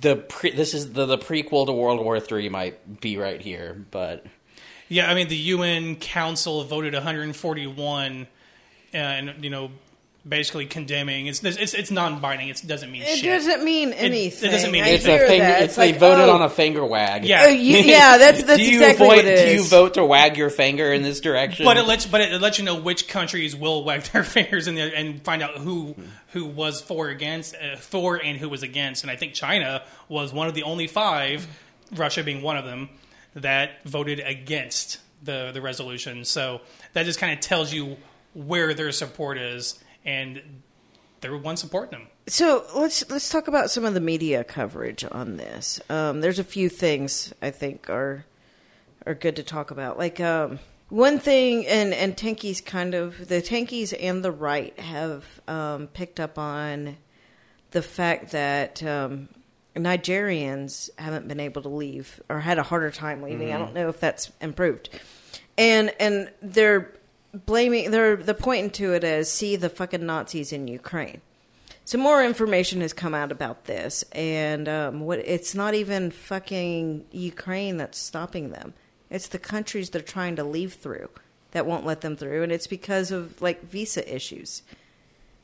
the pre, this is the the prequel to World War Three might be right here, but Yeah, I mean the UN Council voted 141, uh, and you know, basically condemning. It's it's, it's non-binding. It doesn't mean It shit. doesn't mean anything. It, doesn't mean I it's anything. a finger. that. It's, they like, voted oh, on a finger wag. Yeah. you- yeah, that's that's do you exactly vote, what it Do you vote to wag your finger in this direction? But it lets but it lets you know which countries will wag their fingers in there and find out who who was for against uh, for and who was against. And I think China was one of the only five, Russia being one of them, that voted against the the resolution. So that just kind of tells you where their support is, and they're one supporting them. So let's let's talk about some of the media coverage on this. Um, there's a few things I think are are good to talk about. Like um, one thing, and and Tankies kind of the Tankies and the right have um, picked up on the fact that um, Nigerians haven't been able to leave or had a harder time leaving. I don't know if that's improved, and and they're blaming they're they're pointing to it as see the fucking Nazis in Ukraine. So more information has come out about this, and um, what it's not even fucking Ukraine that's stopping them. It's the countries they're trying to leave through that won't let them through, and it's because of like visa issues.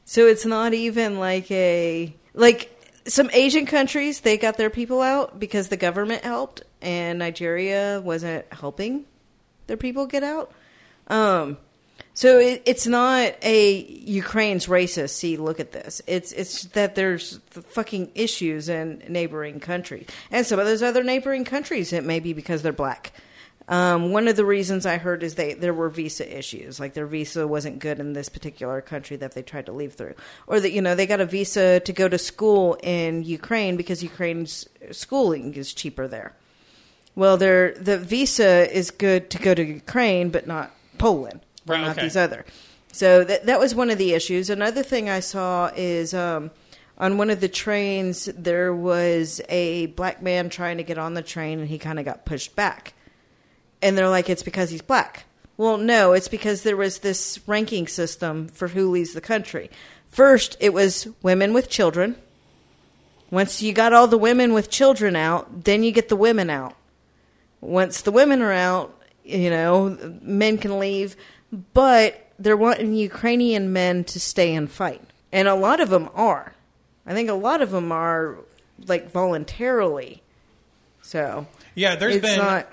So it's not even like a like some Asian countries they got their people out because the government helped, and Nigeria wasn't helping their people get out. Um, so it, it's not a Ukraine's racist. See, look at this. It's it's that there's the fucking issues in neighboring countries, and some of those other neighboring countries. It may be because they're black. Um, one of the reasons I heard is they there were visa issues, like their visa wasn't good in this particular country that they tried to leave through, or that you know they got a visa to go to school in Ukraine because Ukraine's schooling is cheaper there. Well, their the visa is good to go to Ukraine, but not Poland, Right, not okay. these other. So that that was one of the issues. Another thing I saw is um, on one of the trains there was a black man trying to get on the train, and he kind of got pushed back. And they're like, it's because he's black. Well, no, it's because there was this ranking system for who leaves the country. First, it was women with children. Once you got all the women with children out, then you get the women out. Once the women are out, you know, men can leave, but they're wanting Ukrainian men to stay and fight. And a lot of them are. I think a lot of them are like voluntarily. So, Yeah, there's been not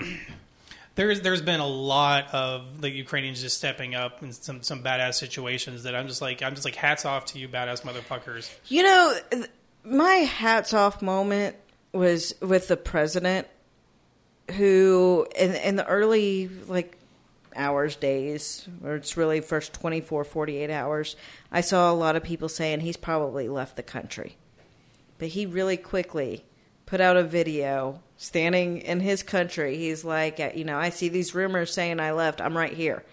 there's there's been a lot of the Ukrainians just stepping up in some some badass situations that I'm just like I'm just like hats off to you badass motherfuckers. You know, my hats off moment was with the president who in in the early like hours days or it's really first 24 48 hours. I saw a lot of people saying he's probably left the country. But he really quickly put out a video standing in his country. He's like uh, you know i see these rumors saying i left. I'm right here.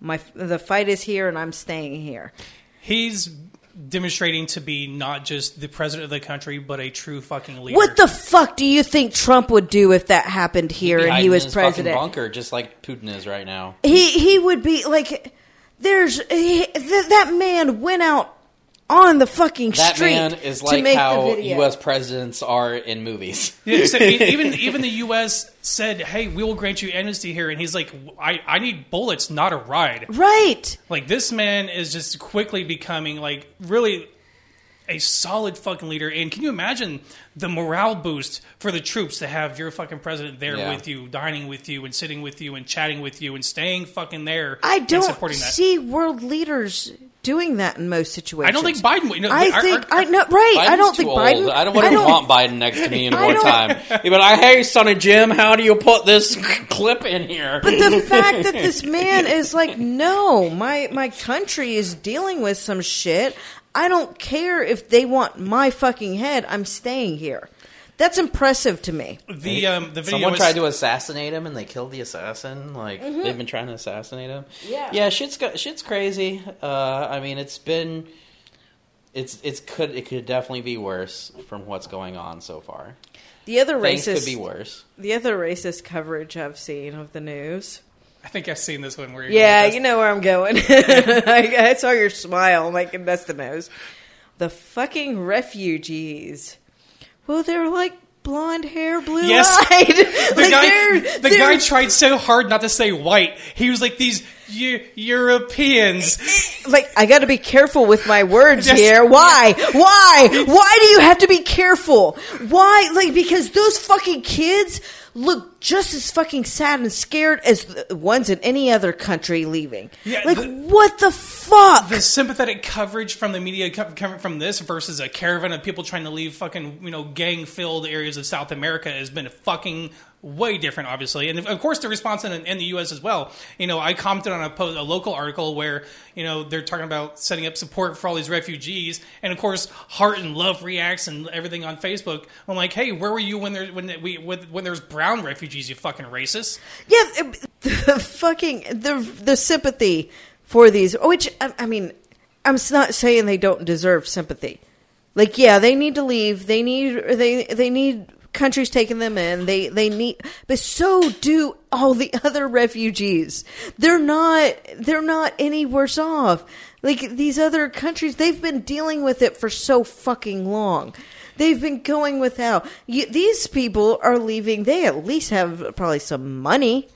My the fight is here and i'm staying here. He's demonstrating to be not just the president of the country, but a true fucking leader. What the fuck do you think Trump would do if that happened here and he was his fucking president? bunker, just like Putin is right now. He he would be like, there's he, th- that man went out on the fucking That street man is to like make how. U.S. presidents are in movies. Yeah, so even even the U.S. said, "Hey, we will grant you amnesty here," and he's like, "I I need bullets, not a ride." right. Like this man is just quickly becoming like really a solid fucking leader. And can you imagine the morale boost for the troops to have your fucking president there Yeah. with you, dining with you, and sitting with you, and chatting with you, and staying fucking there? I don't supporting that. see world leaders doing that in most situations. I don't think Biden. would. Know, I our- think our- I know right. I don't think old. Biden. I don't want to want Biden next to me in I wartime. don't- But like, hey, Sonny Jim, how do you put this clip in here? But the fact that this man is like, no, my my country is dealing with some shit. I don't care if they want my fucking head. I'm staying here. That's impressive to me. the um, the video Someone was, tried to assassinate him, and they killed the assassin. Like they've been trying to assassinate him. Mm-hmm. Yeah. yeah, shit's go- shit's crazy. Uh, I mean, it's been, it's it's could it could definitely be worse from what's going on so far. The other Things racist, could be worse. the other racist coverage I've seen of the news. I think I've seen this one where you're Yeah, going you know where I'm going. I, I saw your smile. I'm like, that's the nose. The fucking refugees. Well, they're like blonde hair, blue Yes. eyed. the like guy. they're- The they're- guy tried so hard not to say white. He was like these Eu- Europeans. Eh, like I got to be careful with my words Yes. here. Why? Why? Why do you have to be careful? Why? Like because those fucking kids look just as fucking sad and scared as the ones in any other country leaving. Yeah, like the- what the fuck? the sympathetic coverage from the media coming from this versus a caravan of people trying to leave fucking you know gang filled areas of South America has been fucking way different, obviously, and of course the response in, in the U.S. as well. You know, I commented on a, post, a local article where you know they're talking about setting up support for all these refugees, and of course Heart and Love reacts and everything on Facebook. I'm like, hey, where were you when there when we when, when there's brown refugees? You fucking racist. Yeah, the fucking the the sympathy for these, which I, I mean, I'm not saying they don't deserve sympathy. Like, yeah, they need to leave. They need they they need countries taking them in. They they need, but so do all the other refugees. They're not they're not any worse off. Like these other countries, they've been dealing with it for so fucking long. They've been going without. You, these people are leaving. They at least have probably some money.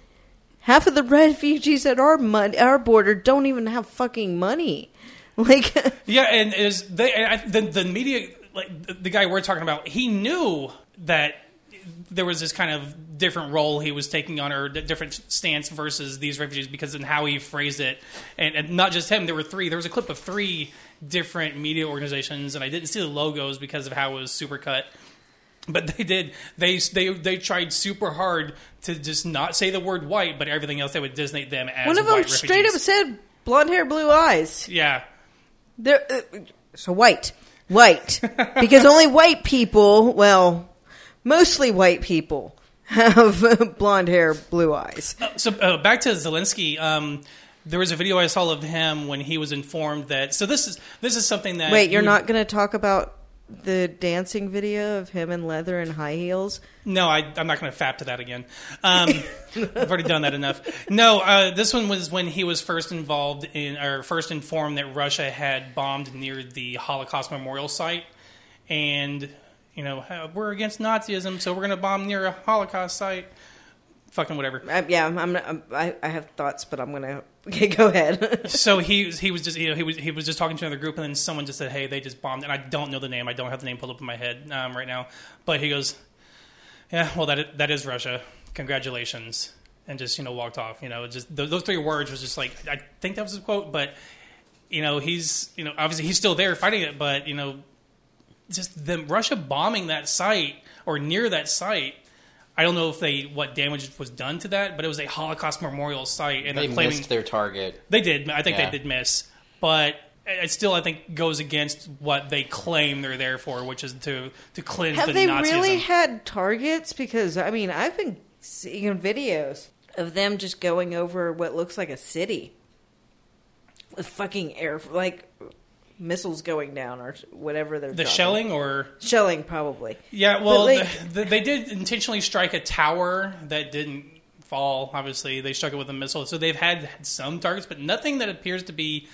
Half of the refugees at our mon- our border don't even have fucking money. Like, Yeah, and is they and I, the the media like the, the guy we're talking about? He knew that there was this kind of different role he was taking on or different stance versus these refugees because in how he phrased it, and, and not just him. There were three. There was a clip of three different media organizations, and I didn't see the logos because of how it was super cut. But they did. They they they tried super hard to just not say the word white, but everything else they would designate them as one of them white straight up said blonde hair, blue eyes. Yeah, uh, so white, white, because only white people, well, mostly white people, have blonde hair, blue eyes. So uh, back to Zelensky. Um, there was a video I saw of him when he was informed that. So this is this is something that. Wait, you're you- not going to talk about the dancing video of him in leather and high heels? No, I, I'm not going to fap to that again. Um, I've already done that enough. No, uh, this one was when he was first involved in, or first informed that Russia had bombed near the Holocaust Memorial Site, and you know we're against Nazism, so we're going to bomb near a Holocaust site. Fucking whatever. Uh, yeah, I'm, I'm, I, I have thoughts, but I'm going to okay, go ahead. so he he was just you know he was he was just talking to another group and then someone just said hey they just bombed and I don't know the name I don't have the name pulled up in my head um, right now but he goes yeah well that is, that is Russia congratulations and just you know walked off you know just those, those three words was just like I think that was his quote but you know he's you know obviously he's still there fighting it but you know just the Russia bombing that site or near that site. I don't know if they what damage was done to that, but it was a Holocaust memorial site, and They they're claiming missed their target. they did. I think Yeah. they did miss, but it still I think goes against what they claim they're there for, which is to to cleanse Have the they Nazism. really had targets? Because I mean, I've been seeing videos of them just going over what looks like a city with fucking air, like missiles going down or whatever they're the dropping. shelling, or shelling probably. yeah, well, like- the, the, they did intentionally strike a tower that didn't fall. Obviously, they struck it with a missile, so they've had some targets, but nothing that appears to be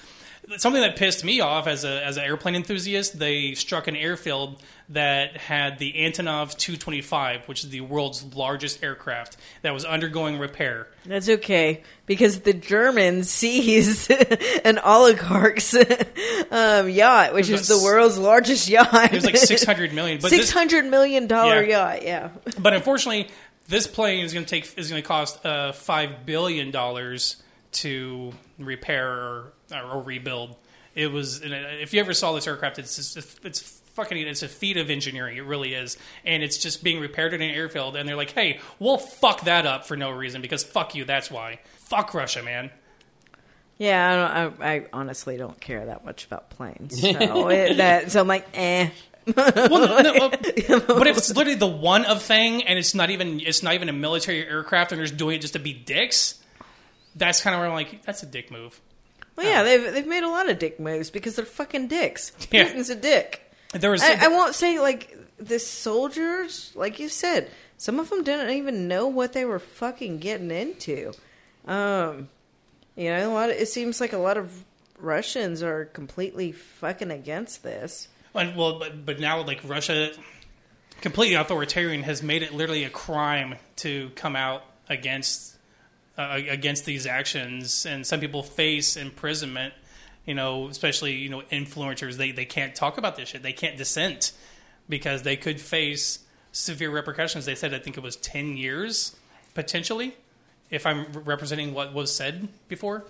something that pissed me off as a as an airplane enthusiast. They struck an airfield that had the Antonov 225, which is the world's largest aircraft that was undergoing repair. That's okay because the Germans seized an oligarch's um, yacht, which is the world's largest yacht. It was like 600 million, but this, Six hundred million dollar Yeah. yacht. Yeah. but unfortunately, this plane is going to take is going to cost uh, five billion dollars to repair or, or rebuild. It was if you ever saw this aircraft, it's just, it's fucking it's a feat of engineering. It really is, and it's just being repaired in an airfield. And they're like, hey, we'll fuck that up for no reason because fuck you. That's why. Fuck Russia, man. Yeah, I, don't, I, I honestly don't care that much about planes. So, it, that, so I'm like, eh. well, no, no, uh, but if it's literally the one of thing, and it's not even it's not even a military aircraft, and they're just doing it just to be dicks. That's kind of where I'm like, that's a dick move. Well, yeah, they've they've made a lot of dick moves because they're fucking dicks. Yeah. Putin's a dick. There was I, I won't say like the soldiers, like you said, some of them didn't even know what they were fucking getting into. Um, you know, a lot. Of, it seems like a lot of Russians are completely fucking against this. And, well, but, but now like Russia, completely authoritarian, has made it literally a crime to come out against uh, against these actions, and some people face imprisonment. You know, especially you know influencers, they they can't talk about this shit. They can't dissent because they could face severe repercussions. They said I think it was ten years potentially, if I'm representing what was said before.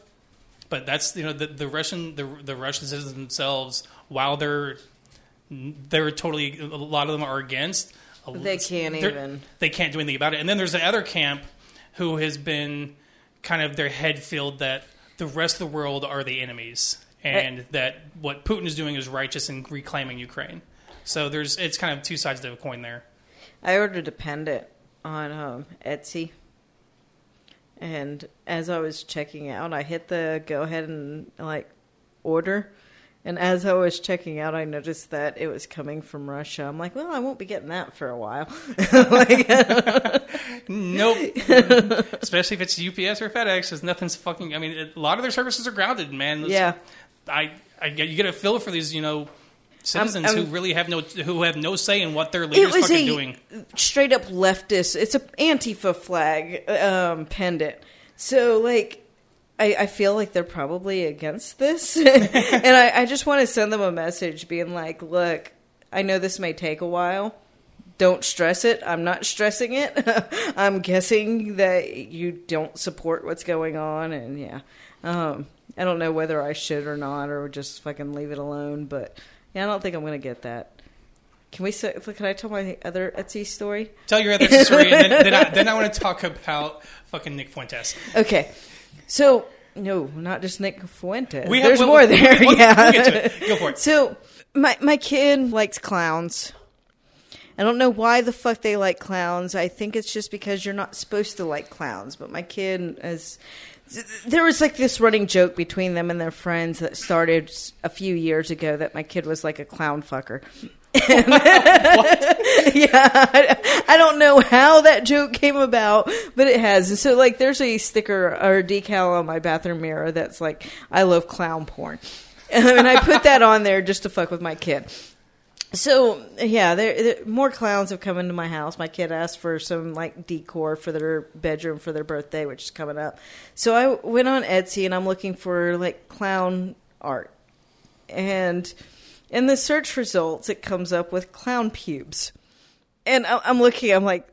But that's you know the, the Russian the the Russian citizens themselves, while they're they're totally a lot of them are against. They can't even. They can't do anything about it. And then there's the other camp who has been kind of their head filled that the rest of the world are the enemies, and that what Putin is doing is righteous in reclaiming Ukraine. So there's it's kind of two sides to the coin there. I ordered a pendant on um, Etsy, and as I was checking out, I hit the go ahead and like order. And as I was checking out, I noticed that it was coming from Russia. I'm like, well, I won't be getting that for a while. like, Nope. Especially if it's UPS or FedEx, because nothing's fucking. I mean, a lot of their services are grounded, man. Let's- yeah, I, I get you get a feel for these, you know, citizens I'm- who really have no who have no say in what their leaders it was fucking a doing. straight up leftist. It's a Antifa flag um, pendant. So like, I, I feel like they're probably against this, and I, I just want to send them a message, being like, "Look, I know this may take a while." Don't stress it. I'm not stressing it. I'm guessing that you don't support what's going on, and yeah, um, I don't know whether I should or not, or just fucking leave it alone. But yeah, I don't think I'm gonna get that. Can we? say- Can I tell my other Etsy story? Tell your other story, and then, then, I, then I want to talk about fucking Nick Fuentes. Okay, so no, not just Nick Fuentes. We have- There's we'll- more there. we'll- yeah, we'll get to it. Go for it. So my my kid likes clowns. I don't know why the fuck they like clowns. I think it's just because you're not supposed to like clowns. But my kid is. There was like this running joke between them and their friends that started a few years ago that my kid was like a clown fucker. yeah, I, I don't know how that joke came about, but it has. And so, like, there's a sticker or a decal on my bathroom mirror that's like, "I love clown porn," and I put that on there just to fuck with my kid. So yeah, there, there more clowns have come into my house. My kid asked for some like decor for their bedroom for their birthday, which is coming up. So I went on Etsy and I'm looking for like clown art, and in the search results, it comes up with clown pubes, and I'm looking. I'm like.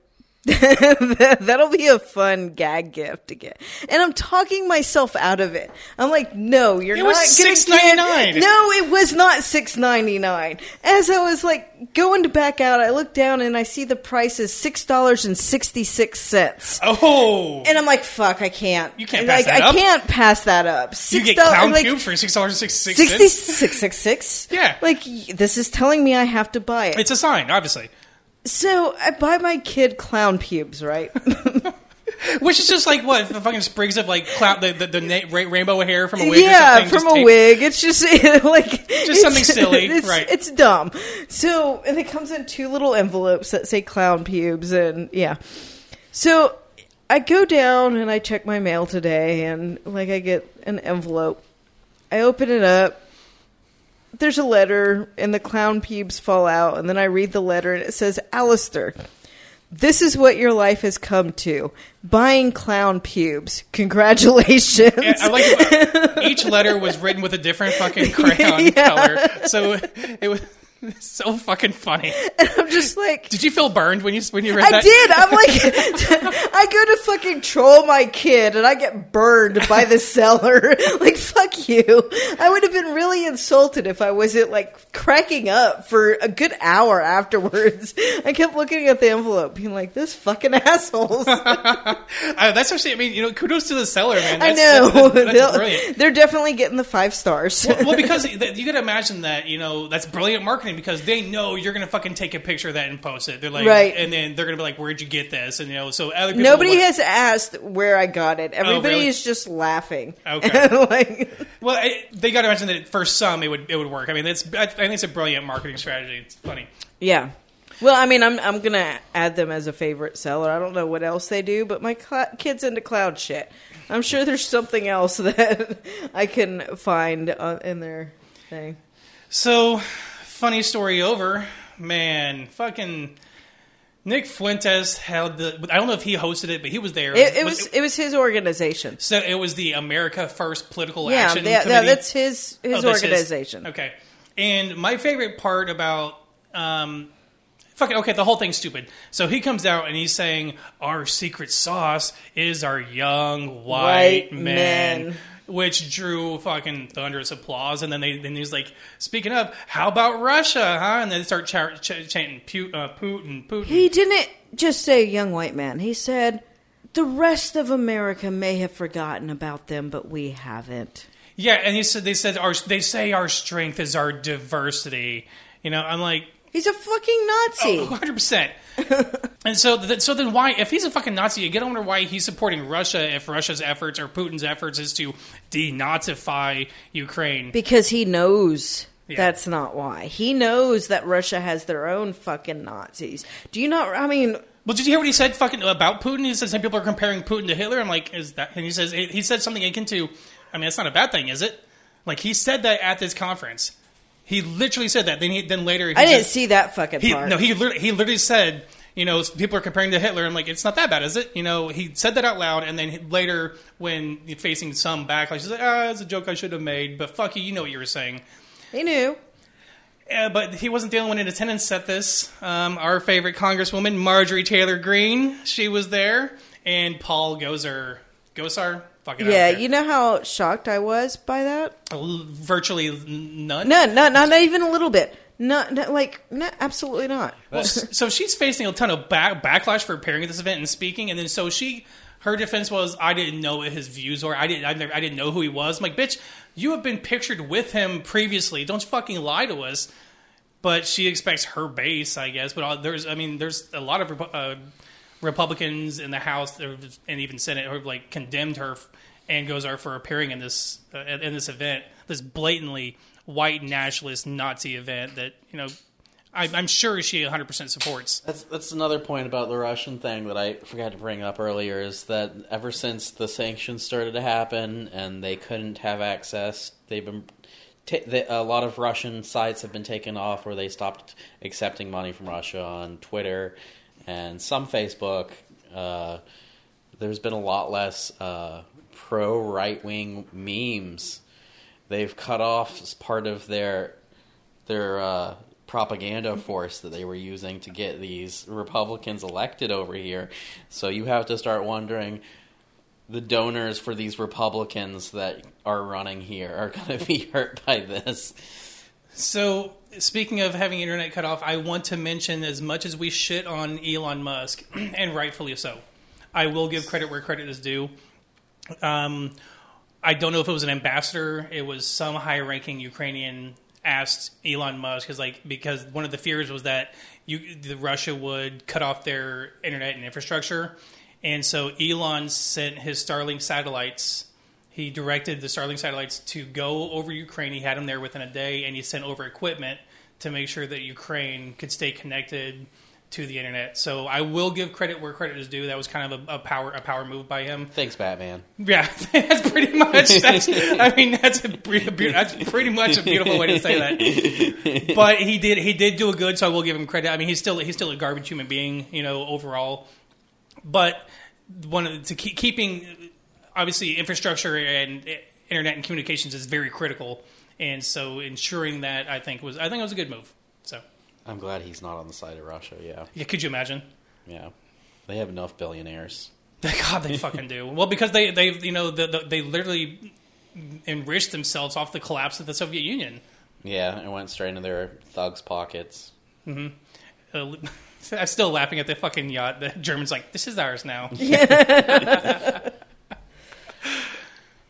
That'll be a fun gag gift to get, and I'm talking myself out of it. I'm like, no, you're It not was gonna $6.99. get- No, it was not six ninety nine. As I was like going to back out, I look down and I see the price is six dollars and sixty six cents. Oh, And I'm like, fuck, I can't. You can't like, pass that I up. can't pass that up. you Six get dollars, clown like, cube for six dollars sixty six sixty cents. six six six. Yeah. like this is telling me I have to buy it. It's a sign, obviously, so I buy my kid clown pubes, right? which is just like what the fucking sprigs of like cloud, the the, the na- ra- rainbow hair from a wig. or yeah, from a wig. It's just like just something silly, it's, right. It's dumb. So and it comes in two little envelopes that say clown pubes, and yeah. So I go down and I check my mail today, and like I get an envelope, I open it up. There's a letter, and the clown pubes fall out. And then I read the letter, and it says, Alistair, this is what your life has come to buying clown pubes. Congratulations. Yeah, I like it. each letter was written with a different fucking crayon Yeah. color, so it was so fucking funny. And I'm just like, Did you feel burned when you when you read it? I that? did. I'm like, I go to fucking troll my kid and I get burned by the seller. like, fuck you. I would have been really insulted if I wasn't like cracking up for a good hour afterwards. I kept looking at the envelope, being like, this fucking assholes. Uh, that's actually, I mean, you know, kudos to the seller, man. I That's, know. That's, that's They'll- brilliant. They're definitely getting the five stars. well, because th- you got to imagine that you know that's brilliant marketing because they know you're gonna fucking take a picture of that and post it. They're like, Right. and then they're gonna be like, "Where'd you get this?" And you know, so other people Nobody has asked where I got it. Everybody really? is just laughing. Okay. like, Well, I, they got to imagine that for some it would it would work. I mean, it's I, I think it's a brilliant marketing strategy. It's funny. Yeah. Well, I mean, I'm I'm gonna add them as a favorite seller. I don't know what else they do, but my cl- kid's into cloud shit. I'm sure there's something else that I can find uh, in their thing. So, funny story over. Man, fucking Nick Fuentes held the. I don't know if he hosted it, but he was there. It, it was it was his organization. so it was the America First Political Yeah, Action that- that- that's his his Oh, that's his- organization. Okay. And my favorite part about um fuck it, okay, the whole thing's stupid. So he comes out and he's saying our secret sauce is our young white, White men. men. Which drew fucking thunderous applause, and then they then he's like, "Speaking of, how about Russia, huh?" And they start ch- ch- chanting Pu- uh, Putin, Putin. He didn't just say young white man. He said the rest of America may have forgotten about them, but we haven't. yeah, and he said they said our they say our strength is our diversity. You know, I'm like, He's a fucking Nazi. Oh, hundred percent. And so, th- so then why? If he's a fucking Nazi, you get to wonder why he's supporting Russia. If Russia's efforts or Putin's efforts is to denazify Ukraine, Because he knows Yeah. that's not why. He knows that Russia has their own fucking Nazis. Do you not? I mean, well, did you hear what he said? Fucking about Putin. He said some people are comparing Putin to Hitler. I'm like, is that? And he says he said something akin to, I mean, that's not a bad thing, is it? Like he said that at this conference. He literally said that. Then he then later he I didn't said- see that fucking He, part. no, he literally, he literally said, you know, people are comparing to Hitler. I'm like, it's not that bad, is it? You know, he said that out loud, and then he- later, when facing some backlash, he's like, ah, it's a joke I should have made, but fuck you, you know what you were saying. he knew. Uh, but he wasn't the only one in attendance at this. Um, our favorite Congresswoman, Marjorie Taylor Greene, she was there, and Paul Gosar, Gosar, fuck it, I Yeah, you know how shocked I was by that? Virtually none. No, no, not, not even a little bit. Not, not like, no, absolutely not. Well, so she's facing a ton of back, backlash for appearing at this event and speaking, and then so she, her defense was, I didn't know what his views were. I didn't, I, never, I didn't know who he was. I'm like, bitch, you have been pictured with him previously. Don't fucking lie to us. But she expects her base, I guess. But uh, there's, I mean, there's a lot of uh, Republicans in the House and even Senate have like condemned her and Gosar for appearing in this uh, in this event, this blatantly white nationalist Nazi event that you know I, I'm sure she 100% supports. That's that's another point about the Russian thing that I forgot to bring up earlier is that ever since the sanctions started to happen and they couldn't have access, they've been ta the, a lot of Russian sites have been taken off where they stopped accepting money from Russia on Twitter and some Facebook. Uh, there's been a lot less uh, pro right wing memes. They've cut off part of their their uh, propaganda force that they were using to get these Republicans elected over here. So you have to start wondering the donors for these Republicans that are running here are going to be hurt by this. So, speaking of having internet cut off, I want to mention as much as we shit on Elon Musk, and rightfully so, I will give credit where credit is due. Um, I don't know if it was an ambassador. It was some high-ranking Ukrainian asked Elon Musk because, like, because one of the fears was that you, the Russia would cut off their internet and infrastructure, and so Elon sent his Starlink satellites. He directed the Starlink satellites to go over Ukraine. He had them there within a day, and he sent over equipment to make sure that Ukraine could stay connected to the internet. So I will give credit where credit is due. That was kind of a, a power a power move by him. Thanks, Batman. Yeah, that's pretty much. That's, I mean, that's a, that's pretty much a beautiful way to say that. But he did he did do a good, so I will give him credit. I mean, he's still he's still a garbage human being, you know, overall. But one of the, to keep keeping obviously infrastructure and internet and communications is very critical, and so ensuring that I think was I think it was a good move. So I'm glad he's not on the side of Russia. Yeah, yeah, could you imagine? yeah. They have enough billionaires. God, they fucking do. Well, because they they you know the, the, they literally enriched themselves off the collapse of the Soviet Union. Yeah, it went straight into their thugs' pockets. Uh, I'm still laughing at the fucking yacht. The Germans like this is ours now.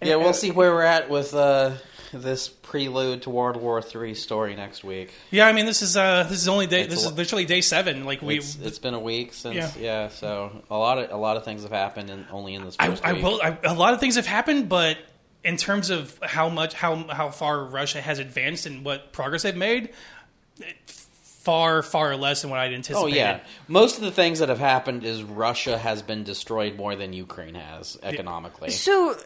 Yeah, we'll see where we're at with uh, this prelude to World War III story next week. Yeah, I mean this is uh this is only day It's this a is literally day seven. Like we, It's, it's been a week since yeah. Yeah. so a lot of a lot of things have happened in, only in this I, first I week. will. I, a lot of things have happened, but in terms of how much how how far Russia has advanced and what progress they've made, far far less than what I'd anticipated. Oh yeah, most of the things that have happened is Russia has been destroyed more than Ukraine has economically. So,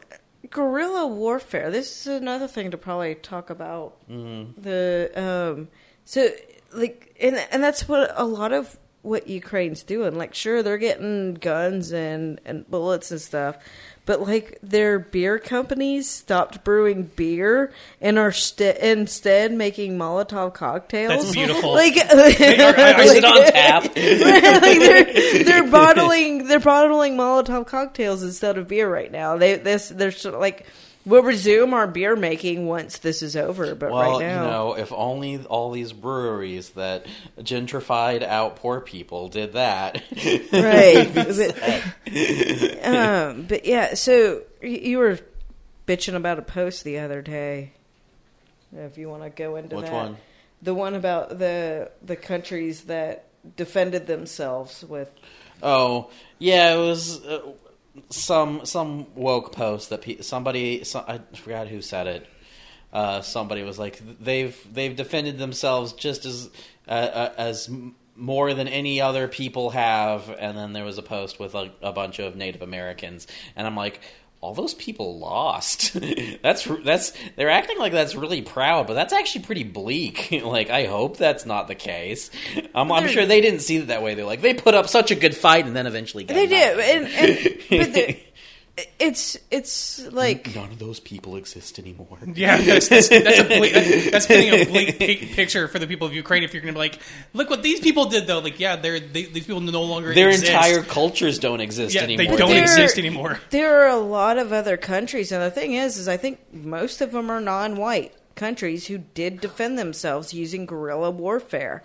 guerrilla warfare. This is another thing to probably talk about. Mm-hmm. The um, so like, and and that's what a lot of what Ukraine's doing. Like, sure, they're getting guns and and bullets and stuff, but like their beer companies stopped brewing beer and are st- instead making Molotov cocktails. That's beautiful. Like, are- are- Is it on tap? like they're they're bottling they're bottling Molotov cocktails instead of beer right now. They this they're like we'll resume our beer making once this is over, but Well, right now you know, if only all these breweries that gentrified out poor people did that. right. but, um, but yeah, so you were bitching about a post the other day. If you want to go into Which that, one? the one about the the countries that defended themselves with Oh, yeah, it was uh, some some woke post that pe- somebody some, I forgot who said it. Uh, somebody was like they've they've defended themselves just as uh, as more than any other people have, and then there was a post with a, a bunch of Native Americans, and I'm like. All those people lost. that's that's they're acting like that's really proud, but that's actually pretty bleak. like I hope that's not the case. I'm, I'm sure they didn't see it that way. They're like they put up such a good fight and then eventually got they knocked. and, and but it's it's like None of those people exist anymore. Yeah, that's, that's, that's a bleak, that's, that's painting a bleak pi- picture for the people of Ukraine. If you're going to be like, look what these people did, though. Like, yeah, they're they, these people no longer exist. Their exist. entire cultures don't exist yeah, anymore. they don't They're- exist anymore. there are a lot of other countries, and the thing is, is I think most of them are non-white countries who did defend themselves using guerrilla warfare,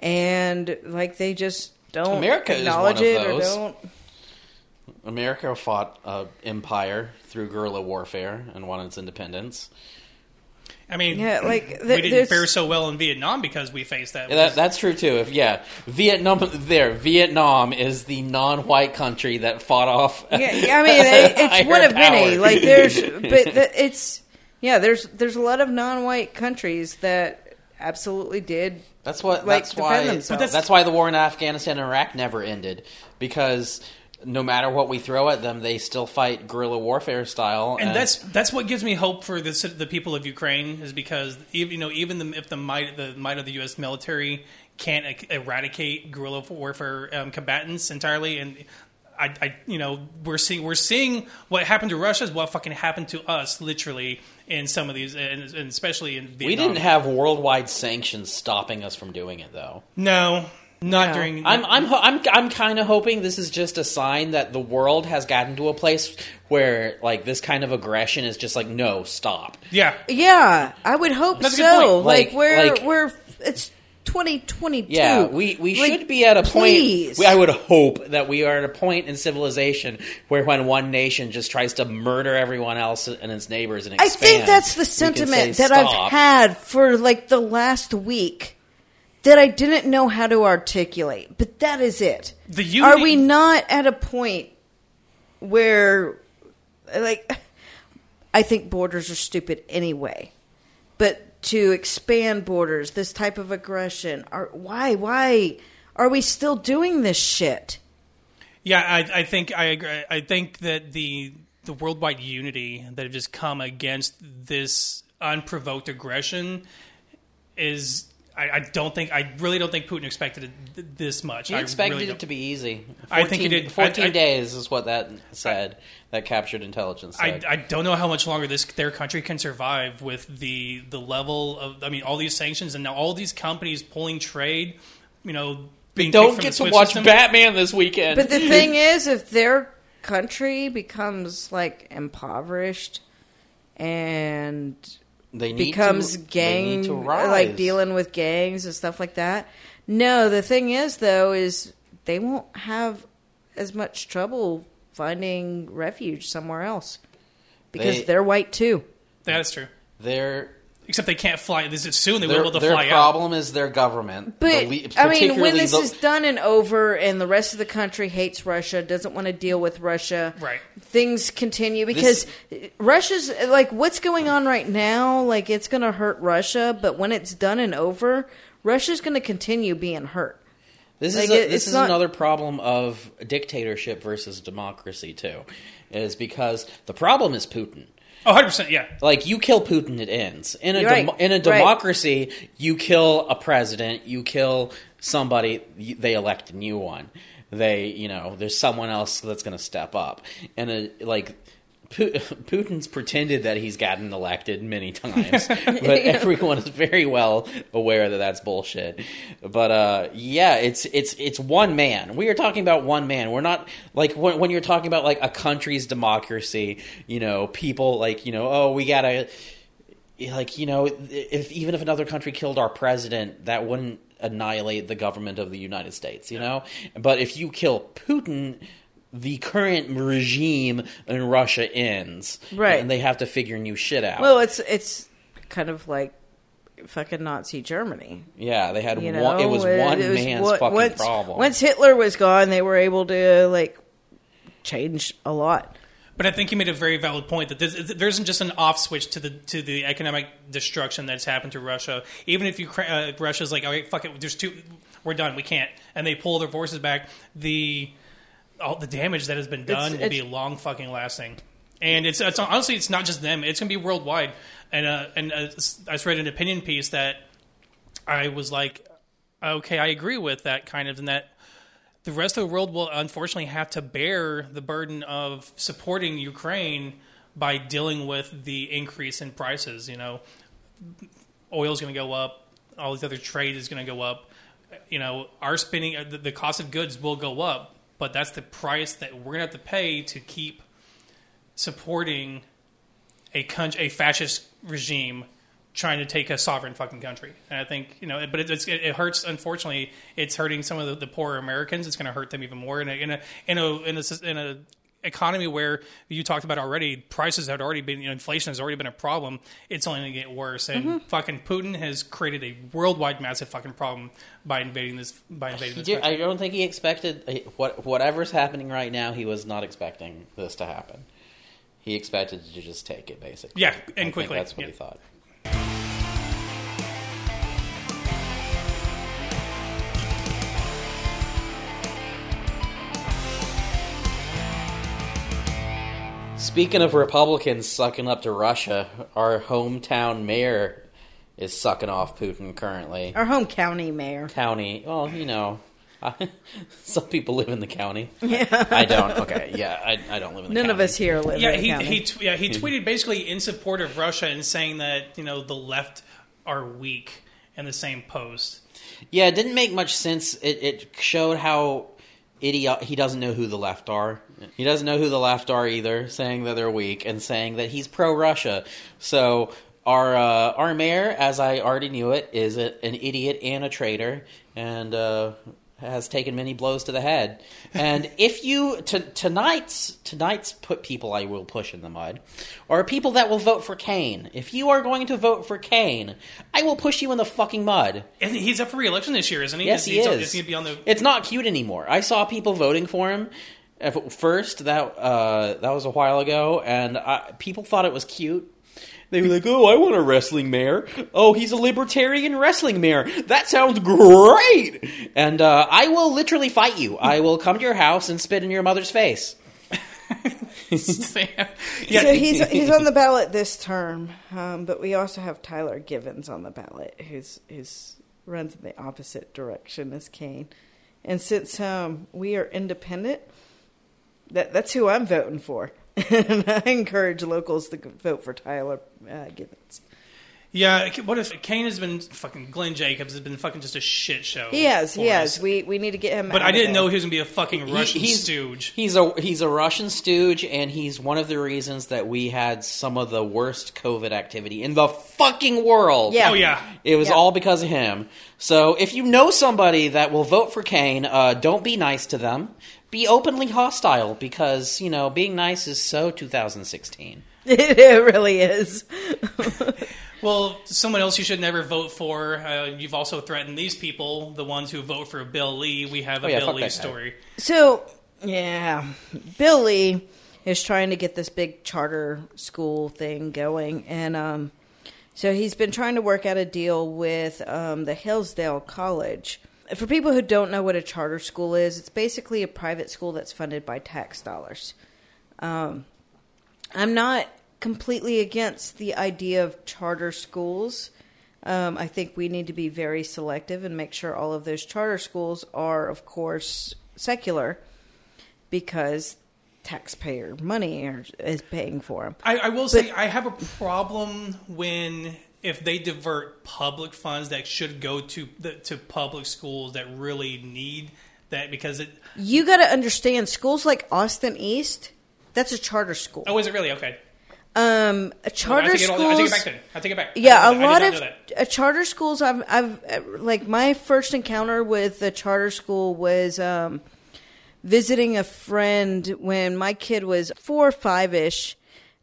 and like they just don't America is acknowledge one of it or those. don't. America fought uh, empire through guerrilla warfare and won its independence. I mean, Yeah, like we didn't there's- fare so well in Vietnam because we faced that. Yeah, that, that's true too. If yeah, Vietnam there, Vietnam is the non-white country that fought off. Yeah, yeah, I mean, it, it's higher one of many. Like there's, but the, it's yeah, there's there's a lot of non-white countries that absolutely did. That's what. like, that's defend why. themselves. That's, why the war in Afghanistan and Iraq never ended because no matter what we throw at them, they still fight guerrilla warfare style. and that's that's what gives me hope for the the people of Ukraine is because even you know even the, if the might the might of the U.S. military can't eradicate guerrilla warfare um, combatants entirely, and I, I you know we're seeing we're seeing what happened to Russia is what fucking happened to us literally in some of these and, and especially in Vietnam. we didn't have worldwide sanctions stopping us from doing it, though. no not No. during I'm I'm ho- I'm I'm kind of hoping this is just a sign that the world has gotten to a place where like this kind of aggression is just like no, stop. yeah Yeah, I would hope That's so. Like, Like- we're like- we're it's 2022. Yeah, we, we Like, should be at a please. point. I would hope that we are at a point in civilization where when one nation just tries to murder everyone else and its neighbors and I think that's the sentiment say that I've had for like the last week that I didn't know how to articulate. But that is it. The Are we not at a point where like I think borders are stupid anyway. But to expand borders, this type of aggression, are why why are we still doing this shit? Yeah, I, I think I agree. I think that the the worldwide unity that have just come against this unprovoked aggression is. I, I don't think. I really don't think Putin expected it th- this much. He I expected really it to be easy. 14, I think he did. 14 I- I- days is what that said. that captured intelligence I, said. I don't know how much longer this their country can survive with the the level of I mean all these sanctions and now all these companies pulling trade, you know, being don't kicked get to watch system. Batman this weekend. But the thing is, if their country becomes like impoverished and they need becomes to, gang they need to rise. like dealing with gangs and stuff like that. No, the thing is though is they won't have as much trouble finding refuge somewhere else because They- they, are white too. That is true. Their Except they can't fly. This is soon they will their, be able to their fly out. problem is their government. But The le- I mean, when this the- is done and over, and the rest of the country hates Russia, doesn't want to deal with Russia, Right. Things continue because Russia's like what's going on right now. Like it's going to hurt Russia, but when it's done and over, Russia's going to continue being hurt. This Like, is a, it- this is not- another problem of dictatorship versus democracy too, is because the problem is Putin. Oh, 100 percent. Yeah. Like you kill Putin, it ends. In a right. demo- in a Right. democracy, you kill a president, you kill somebody, you- they elect a new one. They, you know, there's someone else that's going to step up, and a, like. Pu- Putin's pretended that he's gotten elected many times, but everyone is very well aware that that's bullshit. But uh, yeah, it's it's it's one man. We are talking about one man. We're not like when, when you're talking about like a country's democracy. You know, people like you know, oh, we gotta like you know if even if another country killed our president that wouldn't annihilate the government of the united states you know but if you kill putin the current regime in russia ends Right. and they have to figure new shit out Well, it's it's kind of like fucking Nazi Germany. yeah they had You know, one it was one it was man's what- fucking once, problem Once Hitler was gone, they were able to like change a lot. But I think you made a very valid point that this, there isn't just an off switch to the to the economic destruction that's happened to Russia. Even if you uh, Russia's like, okay, fuck it, there's two, we're done, we can't, and they pull their forces back, the all the damage that has been done It's- will be long fucking lasting. And it's, it's honestly, it's not just them; it's going to be worldwide. And uh, and uh, I just read an opinion piece that I was like, okay, I agree with that kind of, and that the rest of the world will unfortunately have to bear the burden of supporting Ukraine by dealing with the increase in prices. You know, oil's going to go up, all these other trade is going to go up. You know, our spending, uh, the, the cost of goods will go up, but that's the price that we're to have to pay to keep supporting a country, a fascist regime trying to take a sovereign fucking country. And I think you know, but it, it, it hurts. Unfortunately, it's hurting some of the, the poorer Americans. It's going to hurt them even more in a in a in a in a, in a economy where you talked about already prices had already been you know, inflation has already been a problem it's only going to get worse and mm-hmm. fucking putin has created a worldwide massive fucking problem by invading this by invading this. I don't think he expected what whatever's happening right now. He was not expecting this to happen. He expected to just take it, basically. Yeah, I and think quickly, That's what yeah. he thought. Speaking of Republicans sucking up to Russia, our hometown mayor is sucking off Putin currently. Our home county mayor. County, well, you know, some people live in the county. Yeah, I don't. Okay, yeah, I, I don't live in the None county. of us here live yeah, in the he, county. he tw- yeah he tweeted basically in support of Russia and saying that you know the left are weak in the same post. Yeah, it didn't make much sense. It, it showed how idiot he doesn't know who the left are. He doesn't know who the left are either, saying that they're weak and saying that he's pro Russia. So our uh, our mayor, as I already knew it, is a, an idiot and a traitor, and uh, has taken many blows to the head. And if you t- tonight's tonight's put people I will push in the mud are people that will vote for Kane. If you are going to vote for Kane, I will push you in the fucking mud. And he's up for re-election this year, isn't he? Yes, he is. he be on the? It's not cute anymore. I saw people voting for him first. That uh, that was a while ago, and I, people thought it was cute. They were like, "Oh, I want a wrestling mayor. Oh, he's a libertarian wrestling mayor. That sounds great." And uh, I will literally fight you. I will come to your house and spit in your mother's face. yeah, so he's he's on the ballot this term, um, but we also have Tyler Givens on the ballot, who's who's runs in the opposite direction as Kane. And since um, we are independent, that that's who I'm voting for. And I encourage locals to vote for Tyler uh, Givens. yeah. What if Kane has been fucking Glenn Jacobs has been fucking just a shit show? He has, he for has. We we need to get him. But out I didn't there. know he was gonna be a fucking He- Russian he's, stooge. He's a he's a Russian stooge, and he's one of the reasons that we had some of the worst COVID activity in the fucking world. Yeah. Oh yeah. It was Yeah. all because of him. So if you know somebody that will vote for Kane, uh, don't be nice to them. Be openly hostile because you know being nice is so 2016. it really is. Well, someone else you should never vote for. Uh, you've also threatened these people, the ones who vote for Bill Lee. We have a Oh, yeah, Bill Lee that guy. story. So, yeah, Bill Lee is trying to get this big charter school thing going, and um, so he's been trying to work out a deal with um, the Hillsdale College. For people who don't know what a charter school is, it's basically a private school that's funded by tax dollars. Um, I'm not completely against the idea of charter schools. Um, I think we need to be very selective and make sure all of those charter schools are, of course, secular because taxpayer money are, is paying for them. I, I will say I have a problem when if they divert public funds that should go to the, to public schools that really need that because it. You got to understand schools like Austin East, that's a charter school. Oh, is it really okay? Um, a charter it I take it schools. back then. I take it back. Yeah, a lot of did not know that. uh, charter schools. I've, I've, like my first encounter with a charter school was um, visiting a friend when my kid was four or five ish.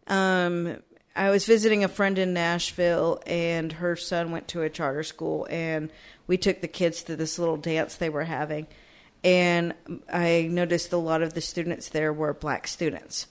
Um, I was visiting a friend in Nashville, and her son went to a charter school, and we took the kids to this little dance they were having, and I noticed a lot of the students there were black students.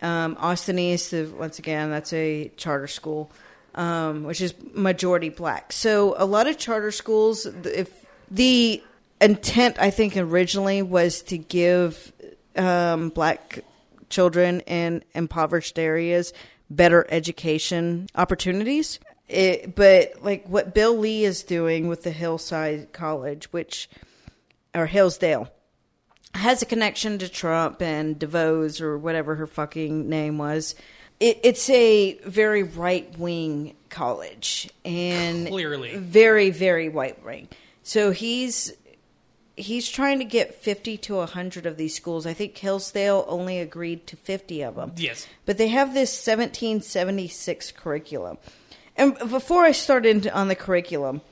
Um, Austin East, once again, that's a charter school, um, which is majority black. So a lot of charter schools, if the intent, I think originally was to give um, black children in impoverished areas better education opportunities. It, but like what Bill Lee is doing with the Hillside College, which or Hillsdale, has a connection to Trump and DeVos or whatever her fucking name was. It, it's a very right wing college and Clearly. very very white wing. So he's he's trying to get fifty to hundred of these schools. I think Hillsdale only agreed to fifty of them. Yes. But they have this 1776 curriculum. And before I start into on the curriculum,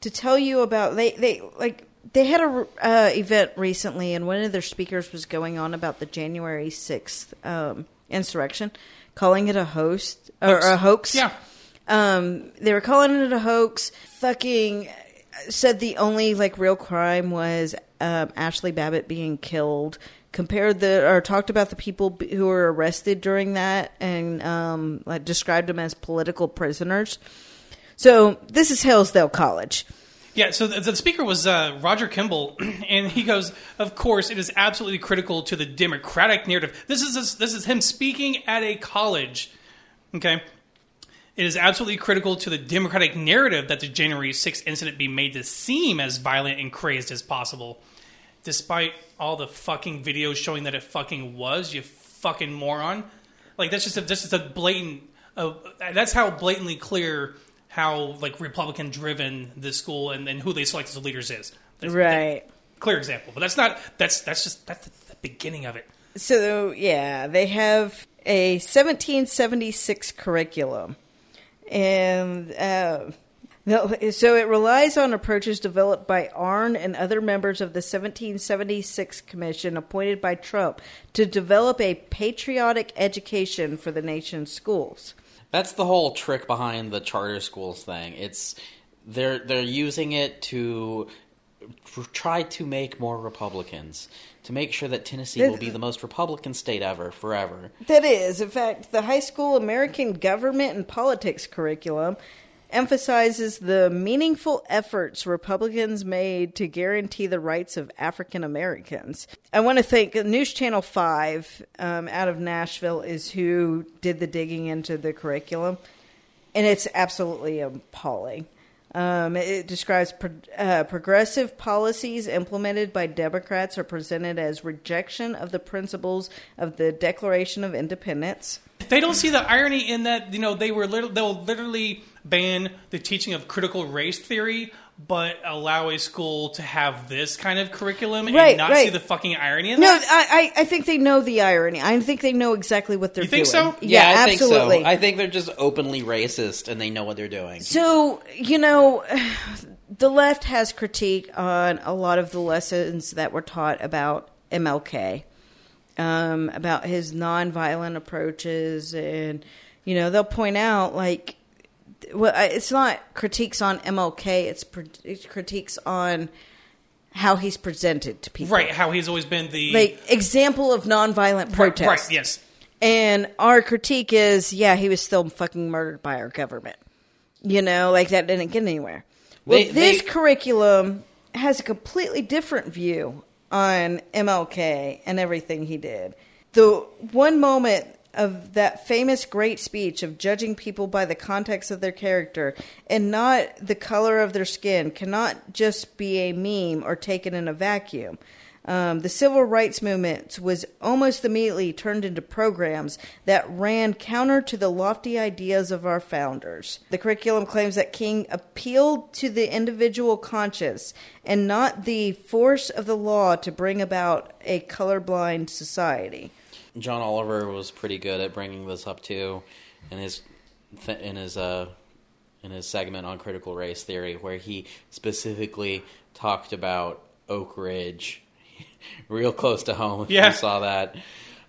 to tell you about they they like they had a uh, event recently, and one of their speakers was going on about the January sixth um, insurrection, calling it a host or Hoax. a hoax. Yeah. Um, they were calling it a hoax. Fucking said the only like real crime was um, Ashli Babbitt being killed. Compared the or talked about the people who were arrested during that and um, like described them as political prisoners. So this is Hillsdale College. Yeah, so the, speaker was uh, Roger Kimball, and he goes, "Of course, it is absolutely critical to the Democratic narrative. This is this is him speaking at a college. Okay, it is absolutely critical to the Democratic narrative that the January 6th incident be made to seem as violent and crazed as possible, despite all the fucking videos showing that it fucking was. You fucking moron! Like that's just a, that's just a blatant. Uh, that's how blatantly clear how like Republican driven this school and, and who they select as leaders is. That's- Right. clear example, but that's not. That's that's just that's the, the beginning of it. So yeah, they have a 1776 curriculum, and uh, so it relies on approaches developed by Arnn and other members of the 1776 Commission appointed by Trump to develop a patriotic education for the nation's schools. That's the whole trick behind the charter schools thing. It's they're they're using it to tried to make more Republicans to make sure that Tennessee will be the most Republican state ever, forever. That is, in fact, the high school American government and politics curriculum emphasizes the meaningful efforts Republicans made to guarantee the rights of African Americans. I want to thank News Channel 5 um, out of Nashville is who did the digging into the curriculum, and it's absolutely appalling. Um, it describes pro- uh, progressive policies implemented by Democrats are presented as rejection of the principles of the Declaration of Independence. They don't see the irony in that. You know, they were lit- they'll literally ban the teaching of critical race theory, but allow a school to have this kind of curriculum Right, and not right. see the fucking irony in No, that. I, I, I think they know the irony. I think they know exactly what they're doing. You think doing. so? Yeah, I absolutely. think so. I think they're just openly racist and they know what they're doing. So, you know, the left has critique on a lot of the lessons that were taught about MLK, um, about his nonviolent approaches. And, you know, they'll point out, like, well, it's not critiques on MLK, it's, pr- it's critiques on how he's presented to people. right? How he's always been the Like, example of nonviolent right, protest. right, yes. And our critique is, yeah, he was still fucking murdered by our government. You know, like that didn't get anywhere. Well, They- this they- curriculum has a completely different view on MLK and everything he did. The one moment of that famous great speech of judging people by the context of their character and not the color of their skin cannot just be a meme or taken in a vacuum. Um, the civil rights movement was almost immediately turned into programs that ran counter to the lofty ideas of our founders. The curriculum claims that King appealed to the individual conscience and not the force of the law to bring about a colorblind society. John Oliver was pretty good at bringing this up too, in his in his uh in his segment on critical race theory, where he specifically talked about Oak Ridge, real close to home. If Yeah. you saw that.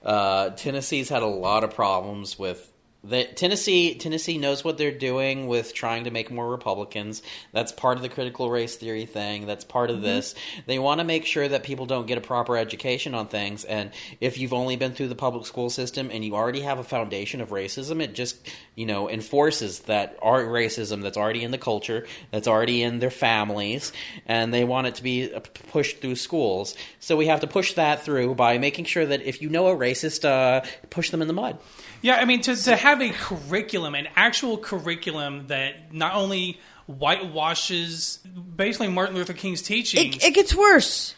Uh, Tennessee's had a lot of problems with. The, Tennessee Tennessee knows what they're doing with trying to make more Republicans. That's part of the critical race theory thing. That's part of this. They want to make sure that people don't get a proper education on things. And if you've only been through the public school system and you already have a foundation of racism, it just you know enforces that art racism that's already in the culture, that's already in their families, and they want it to be uh, pushed through schools. So we have to push that through by making sure that if you know a racist, uh, push them in the mud. Yeah, I mean to to have a curriculum, an actual curriculum that not only whitewashes basically Martin Luther King's teachings. It, it gets worse.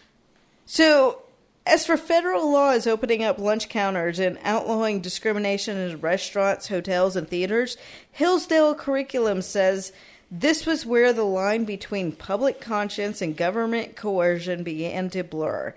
So, as for federal laws opening up lunch counters and outlawing discrimination in restaurants, hotels, and theaters, Hillsdale curriculum says this was where the line between public conscience and government coercion began to blur.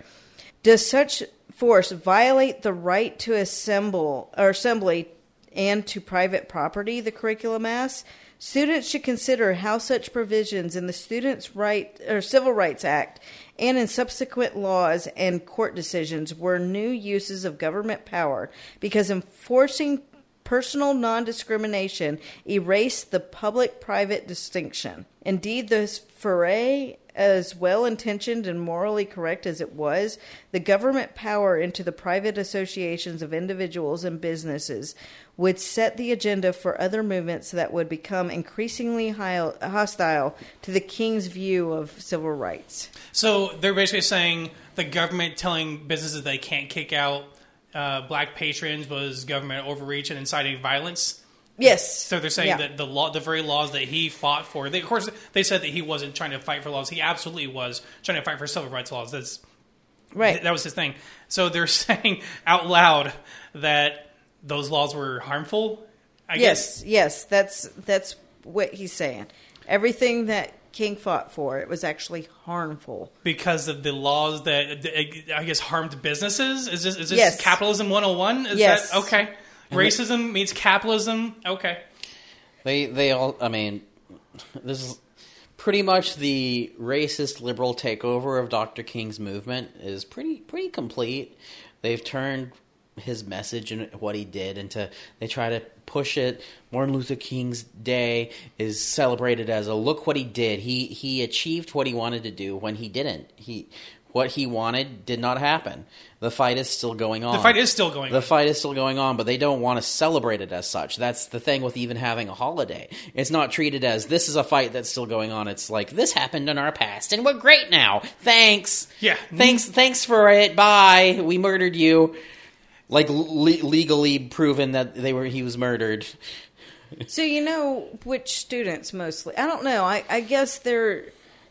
Does such force violate the right to assemble or assembly and to private property? The curriculum asks. Students should consider how such provisions in the Students' Right or Civil Rights Act and in subsequent laws and court decisions were new uses of government power because enforcing personal non discrimination erased the public private distinction. Indeed, this foray, as well intentioned and morally correct as it was, the government power into the private associations of individuals and businesses would set the agenda for other movements that would become increasingly hostile to the king's view of civil rights. So they're basically saying the government telling businesses they can't kick out uh, black patrons was government overreach and inciting violence. Yes. So they're saying Yeah. that the law, the very laws that he fought for, they, of course, they said that he wasn't trying to fight for laws. He absolutely was trying to fight for civil rights laws. That's Right. that was his thing. So they're saying out loud that those laws were harmful. I guess yes, yes, that's that's what he's saying. Everything that King fought for, it was actually harmful. because of the laws that I guess harmed businesses. Is this is this Yes. capitalism 101? Is Yes. that okay? Racism means capitalism. Okay. They they all. I mean, this is pretty much the racist liberal takeover of Dr. King's movement is pretty pretty complete. They've turned his message and what he did, into they try to push it. Martin Luther King's Day is celebrated as a look what he did. He he achieved what he wanted to do when he didn't. He what he wanted did not happen. The fight is still going on. The fight is still going The on. fight is still going on, but they don't want to celebrate it as such. That's the thing with even having a holiday. It's not treated as this is a fight that's still going on. It's like this happened in our past and we're great now. Thanks. Yeah. Thanks thanks for it. Bye. We murdered you. Like le- legally proven that they were he was murdered. So you know which students mostly? I don't know. I, I guess there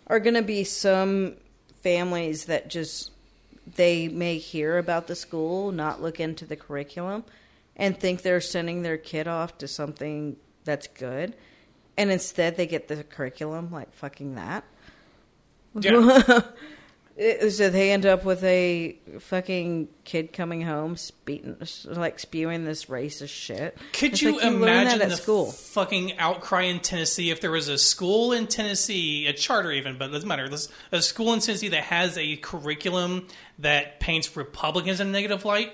are going to be some families that just they may hear about the school, not look into the curriculum, and think they're sending their kid off to something that's good, and instead they get the curriculum like fucking that. Yeah. So they end up with a fucking kid coming home, like spewing this racist shit. Could It's you like, imagine that at the school? fucking outcry in Tennessee if there was a school in Tennessee, a charter even, but it doesn't matter. A school in Tennessee that has a curriculum that paints Republicans in a negative light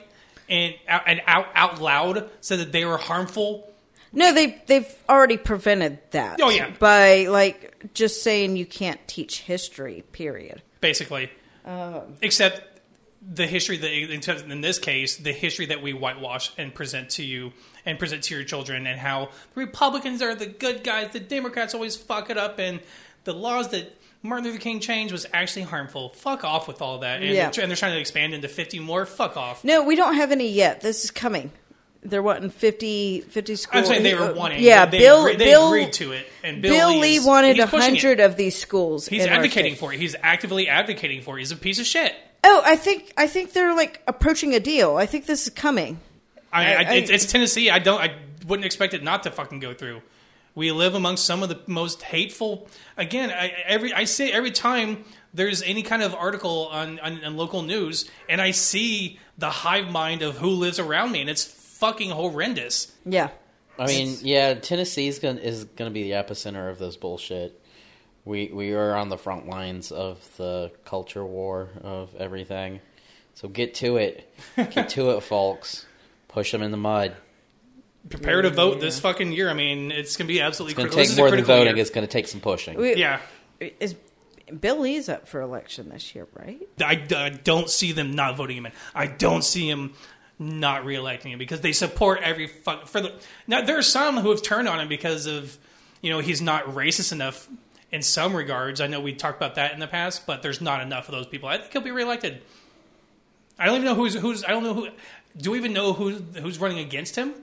and out, and out out loud said that they were harmful. No, they they've already prevented that. Oh, yeah. by like just saying you can't teach history. Period. Basically. Except the history that, in in this case, the history that we whitewash and present to you and present to your children, and how the Republicans are the good guys, the Democrats always fuck it up, and the laws that Martin Luther King changed was actually harmful. Fuck off with all that. And, Yeah. they're, and they're trying to expand into 50 more. Fuck off. No, we don't have any yet. This is coming. They're wanting 50, 50 schools. I'm saying they were uh, wanting. Yeah, they, Bill. agreed, they Bill, agreed to it, and Bill, Bill Lee, is- wanted a hundred of these schools. He's advocating for it. He's actively advocating for it. He's a piece of shit. Oh, I think I think they're like approaching a deal. I think this is coming. I, I, I- it's, it's Tennessee. I don't. I wouldn't expect it not to fucking go through. We live amongst some of the most hateful. Again, I, every I say every time there's any kind of article on, on, on local news, and I see the hive mind of who lives around me, and it's fucking horrendous. Yeah. I mean, yeah, Tennessee's gonna is gonna be the epicenter of this bullshit. We we are on the front lines of the culture war of everything. So get to it, get to it, folks. Push them in the mud. Prepare to vote this fucking year. I mean, it's gonna be absolutely It's gonna critical. This take is a more than voting. year. It's gonna take some pushing. We- Yeah. Is Bill Lee's up for election this year, right? I, I don't see them not voting him in. I don't see him not reelecting him because they support every fuck for the. Now there are some who have turned on him because of you know he's not racist enough in some regards. I know we talked about that in the past, but there's not enough of those people. I think he'll be reelected. I don't even know who's who's. I don't know who. Do we even know who's who's running against him?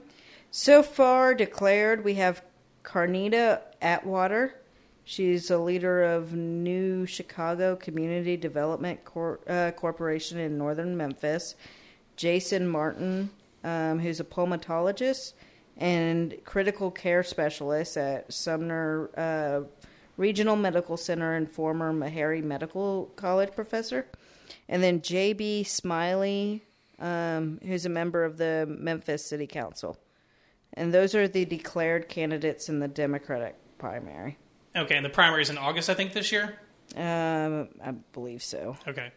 So far declared, we have Carnita Atwater. She's a leader of New Chicago Community Development Cor- uh, Corporation in northern Memphis. Jason Martin, um, who's a pulmonologist and critical care specialist at Sumner uh, Regional Medical Center and former Meharry Medical College professor. And then J.B. Smiley, um, who's a member of the Memphis City Council. And those are the declared candidates in the Democratic primary. Okay, and the primary is in August, I think, this year. Um, I believe so. Okay.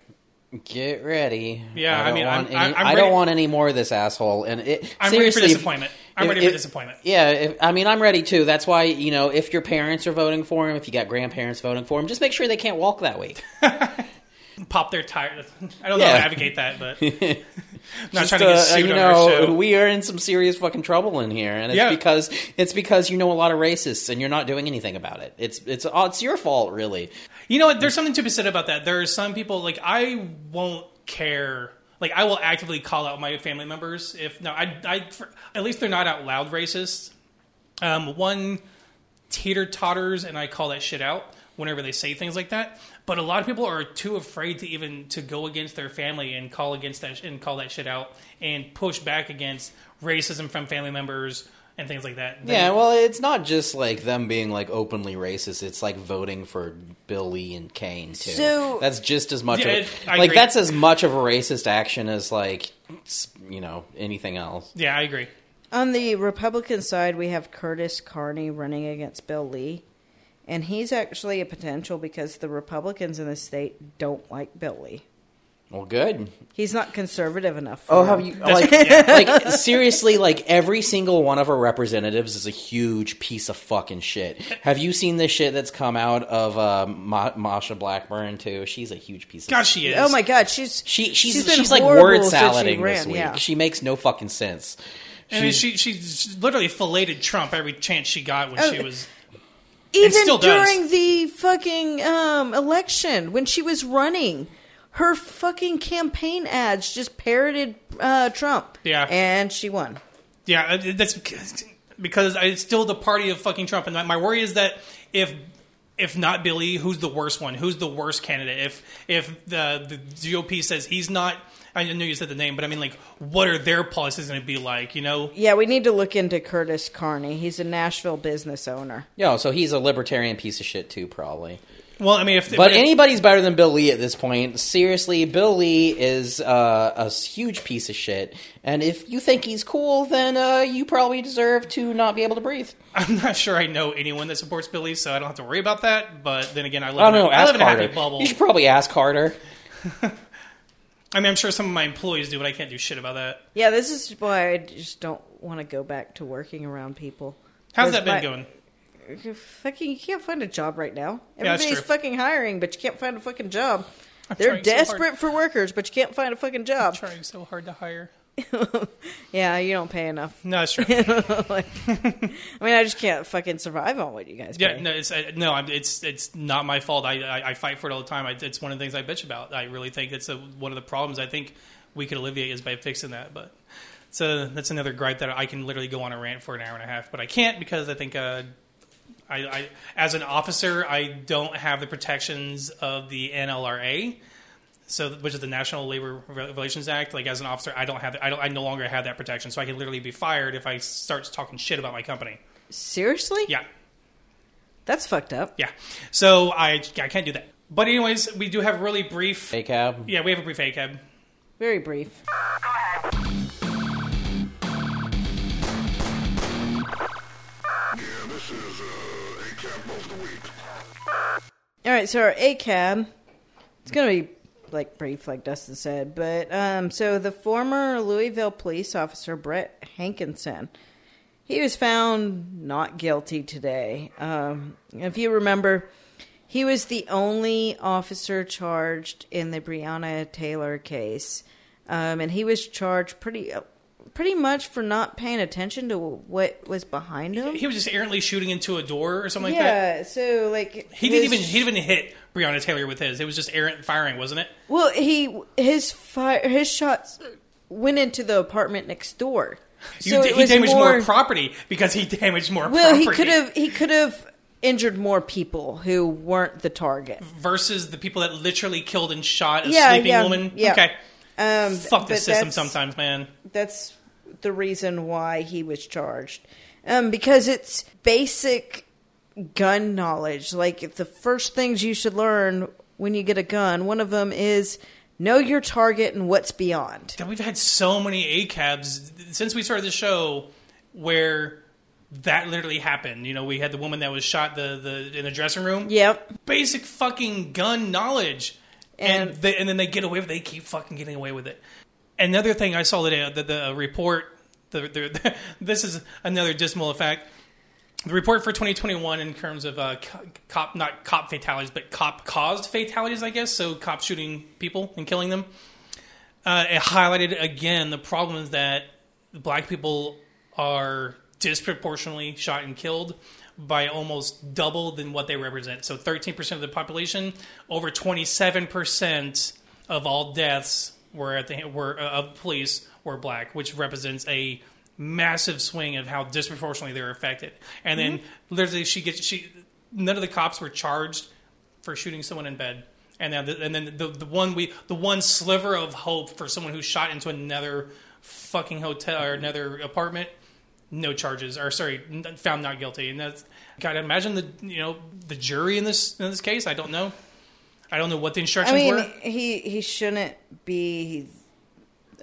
Get ready. Yeah, I don't mean, I'm- any, I'm I don't want any more of this asshole. And it, I'm ready for disappointment. I'm if- ready for if- disappointment. Yeah, if, I mean, I'm ready too. That's why you know, if your parents are voting for him, if you got grandparents voting for him, just make sure they can't walk that week. Pop their tires. I don't know Yeah. how to advocate that, but I'm not Just, trying to get sued uh, sued you on our know, we are in some serious fucking trouble in here, and it's Yeah. because it's because you know a lot of racists, and you're not doing anything about it. It's it's oh, it's your fault, really. You know what? There's something to be said about that. There are some people like I won't care. Like I will actively call out my family members if no, I, I for, at least they're not out loud racist. Um, one teeter totters, and I call that shit out whenever they say things like that. But a lot of people are too afraid to even to go against their family and call against that and call that shit out and push back against racism from family members and things like that. They- Yeah, well, it's not just like them being like openly racist. It's like voting for Bill Lee and Kane too. So- that's just as much Yeah, of it- like agree. that's as much of a racist action as like you know anything else. yeah, I agree. On the Republican side, we have Curtis Carney running against Bill Lee. And he's actually a potential because the Republicans in the state don't like Bill Lee. Well, good. He's not conservative enough. For Oh, him. have you like like seriously? Like every single one of our representatives is a huge piece of fucking shit. Have you seen the shit that's come out of uh, Ma- Marsha Blackburn too? She's a huge piece. of Gosh, she is. Oh my god, she's She she's she's she's, like word horrible since she salading ran, this week. yeah. She makes no fucking sense. I mean, She's- she she literally filleted Trump every chance she got when Oh, she was. even still does. during the fucking um, election when she was running. Her fucking campaign ads just parroted uh, Trump. Yeah. and she won. Yeah, uh, that's because- because it's still the party of fucking Trump, and my- my worry is that if if not Bill Lee, who's the worst one? Who's the worst candidate? If if the the GOP says he's not, I know you said the name, but I mean, like, what are their policies going to be like? You know, Yeah, we need to look into Curtis Carney. He's a Nashville business owner. Yeah, so he's a libertarian piece of shit too, probably. Well, I mean, if But if- anybody's better than Bill Lee at this point. Seriously, Bill Lee is uh, a huge piece of shit. And if you think he's cool, then uh, you probably deserve to not be able to breathe. I'm not sure I know anyone that supports Bill Lee, so I don't have to worry about that. But then again, I live, I don't in, know. a- I Ask live in a happy bubble. You should probably ask Carter. I mean, I'm sure some of my employees do, but I can't do shit about that. Yeah, this is why I just don't want to go back to working around people. How's that been my- going? Fucking, you can't find a job right now. Yeah, that's Everybody's true. fucking hiring, but you can't find a fucking job. I'm They're trying so desperate for workers, but you can't find a fucking job. Trying so hard to hire. Yeah, you don't pay enough. No, that's true. Like, I mean, I just can't fucking survive on what you guys Yeah, pay. no, it's uh, no, I'm, it's it's not my fault. I, I I fight for it all the time. I, it's one of the things I bitch about. I really think it's a, one of the problems. I think we could alleviate is by fixing that. But so that's another gripe that I can literally go on a rant for an hour and a half, but I can't because I think uh, I, I as an officer I don't have the protections of the NLRA. So, which is the National Labor Relations Act. Like as an officer, I don't have, I don't, I no longer have that protection. So I can literally be fired if I start talking shit about my company. Seriously? Yeah, That's fucked up. yeah. So I I can't do that. But anyways, we do have really brief. Hey, Cab. Yeah, we have a brief ACAB. Very brief. Yeah, All right, so our ACAB, it's going to be like brief, like Dustin said, but um, so the former Louisville police officer Brett Hankison, he was found not guilty today. Um, if you remember, he was the only officer charged in the Breonna Taylor case, um, and he was charged pretty. Pretty much for not paying attention to what was behind him. He was just errantly shooting into a door or something like that. yeah, so like He didn't even he didn't even hit Breonna Taylor with his. It was just errant firing, wasn't it? Well, he his fire his shots went into the apartment next door. You, So he damaged more, more. property because he damaged more well, he could have he could have injured more people who weren't the target. versus the people that literally killed and shot a Yeah, sleeping yeah, woman. yeah. Okay, Um, fuck this system sometimes, man. That's the reason why he was charged, um, because it's basic gun knowledge. Like the first things you should learn when you get a gun, one of them is know your target and what's beyond. God, we've had so many ACABs since we started the show where that literally happened. You know, we had the woman that was shot the, the in the dressing room. Yep. Basic fucking gun knowledge. And And- they, and then they get away with They keep fucking getting away with it. Another thing I saw today, the, the report, the, the, this is another dismal effect. The report for 2021 in terms of uh, cop, not cop fatalities, but cop caused fatalities, I guess. So cops shooting people and killing them. Uh, it highlighted again the problems that black people are disproportionately shot and killed by almost double than what they represent. So 13% of the population, over 27% of all deaths were at the were uh, of police were black, which represents a massive swing of how disproportionately they're affected. And then literally, she gets she none of the cops were charged for shooting someone in bed. And then, the, and then the, the one we the one sliver of hope for someone who shot into another fucking hotel or another apartment, no charges or sorry, found not guilty. And that's God. Imagine the you know the jury in this in this case. I don't know. I don't know what the instructions I mean, were. he he shouldn't be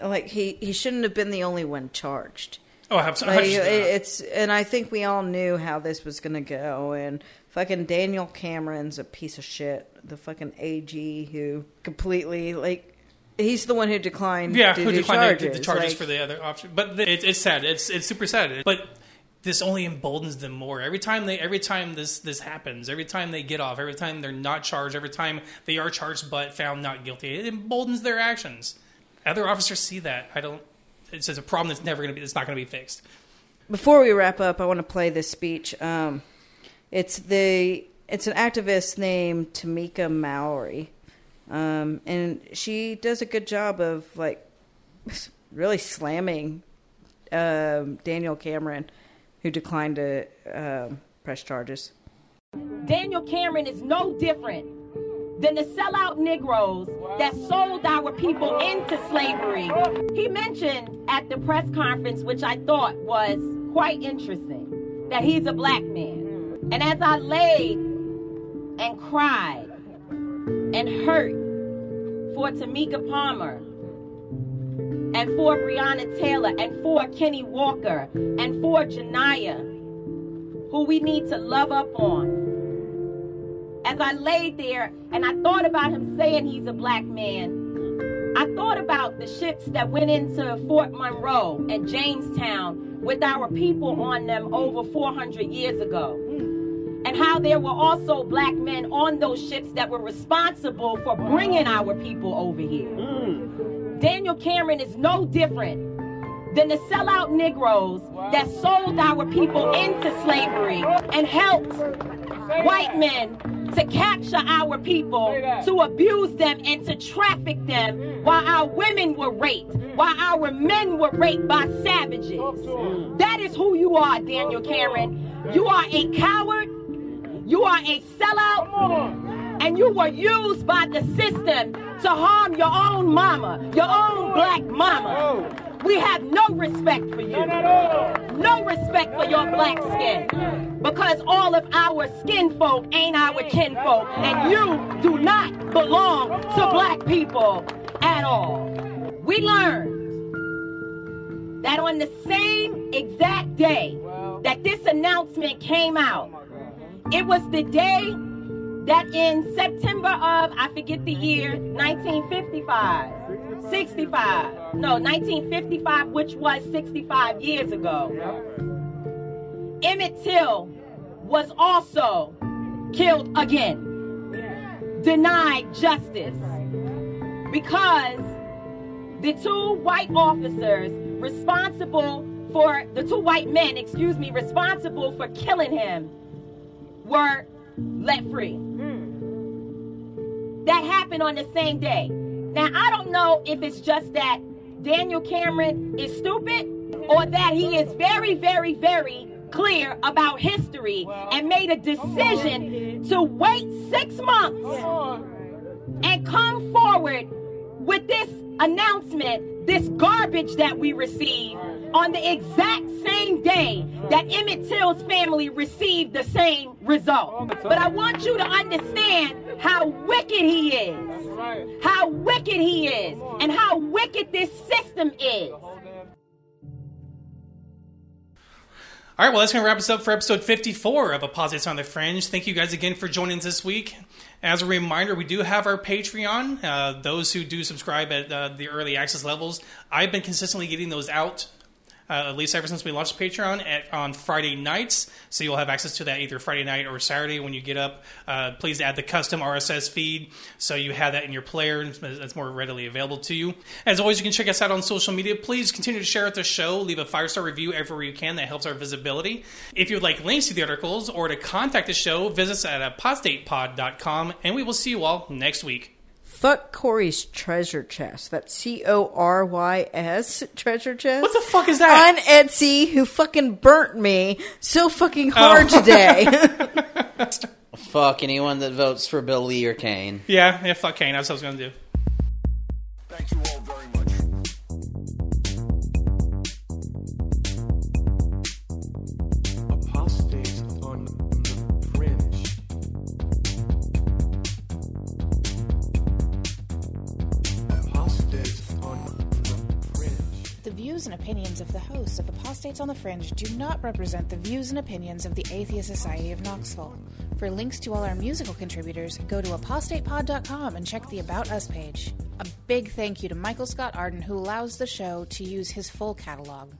like he he shouldn't have been the only one charged. Oh, I have I Like, it- it's and I think we all knew how this was gonna go. And fucking Daniel Cameron's a piece of shit. The fucking AG who completely like He's the one who declined. Yeah, who declined the- charges. the charges like- for the other option. But it, it's sad. It's it's super sad. But this only emboldens them more. Every time they, every time this this happens, every time they get off, every time they're not charged, every time they are charged but found not guilty, it emboldens their actions. Other officers see that. I don't. It's just a problem that's never going to be. It's not going to be fixed. Before we wrap up, I want to play this speech. Um, it's the it's an activist named Tamika Mallory, um, and she does a good job of like really slamming um, Daniel Cameron, who declined to um, press charges. Daniel Cameron is no different than the sellout Negroes that sold our people into slavery. He mentioned at the press conference, which I thought was quite interesting, that he's a black man. And as I laid and cried and hurt for Tamika Palmer and for Breonna Taylor and for Kenny Walker and for Janiyah, who we need to love up on as I laid there and I thought about him saying he's a black man, I thought about the ships that went into Fort Monroe and Jamestown with our people on them over 400 years ago. And how there were also black men on those ships that were responsible for bringing our people over here. Daniel Cameron is no different than the sellout Negroes that sold our people into slavery and helped white men to capture our people, to abuse them and to traffic them while our women were raped, while our men were raped by savages. Mm. That is who you are, Daniel Cameron. You are a coward. You are a sellout. And you were used by the system to harm your own mama, your own black mama. We have no respect for you. No respect for your black skin. Because all of our skin folk ain't our kinfolk. And you do not belong to black people at all. We learned that on the same exact day that this announcement came out, it was the day that in September of, I forget the year, 1955, 65, no, 1955, which was 65 years ago, Emmett Till was also killed again, denied justice, because the two white officers responsible for, the two white men, excuse me, responsible for killing him were let free. That happened on the same day. Now, I don't know if it's just that Daniel Cameron is stupid or that he is very, very, very clear about history and made a decision to wait six months and come forward with this announcement, this garbage that we received on the exact same day that Emmett Till's family received the same result. But I want you to understand how wicked he is, how wicked he is, and how wicked this system is. All right, well, that's going to wrap us up for episode 54 of Apostates on the Fringe. Thank you guys again for joining us this week. As a reminder, we do have our Patreon. Uh, those who do subscribe at uh, the early access levels, I've been consistently getting those out. Uh, at least ever since we launched Patreon at, on Friday nights, so you'll have access to that either Friday night or Saturday when you get up. Uh, please add the custom RSS feed so you have that in your player and it's more readily available to you. As always, you can check us out on social media. Please continue to share the show. Leave a five star review everywhere you can. That helps our visibility. If you would like links to the articles or to contact the show, visit us at apostatepod.com, and we will see you all next week. Fuck Corey's treasure chest. That's C O R Y S treasure chest. What the fuck is that? On Etsy, who fucking burnt me so fucking oh. hard today. Fuck anyone that votes for Bill Lee or Kane. Yeah, yeah, fuck Kane. That's what I was going to do. Thank you all and opinions of the hosts of Apostates on the Fringe do not represent the views and opinions of the Atheist Society of Knoxville. For links to all our musical contributors, go to apostatepod.com and check the About Us page. A Big thank you to Michael Scott Arden, who allows the show to use his full catalog.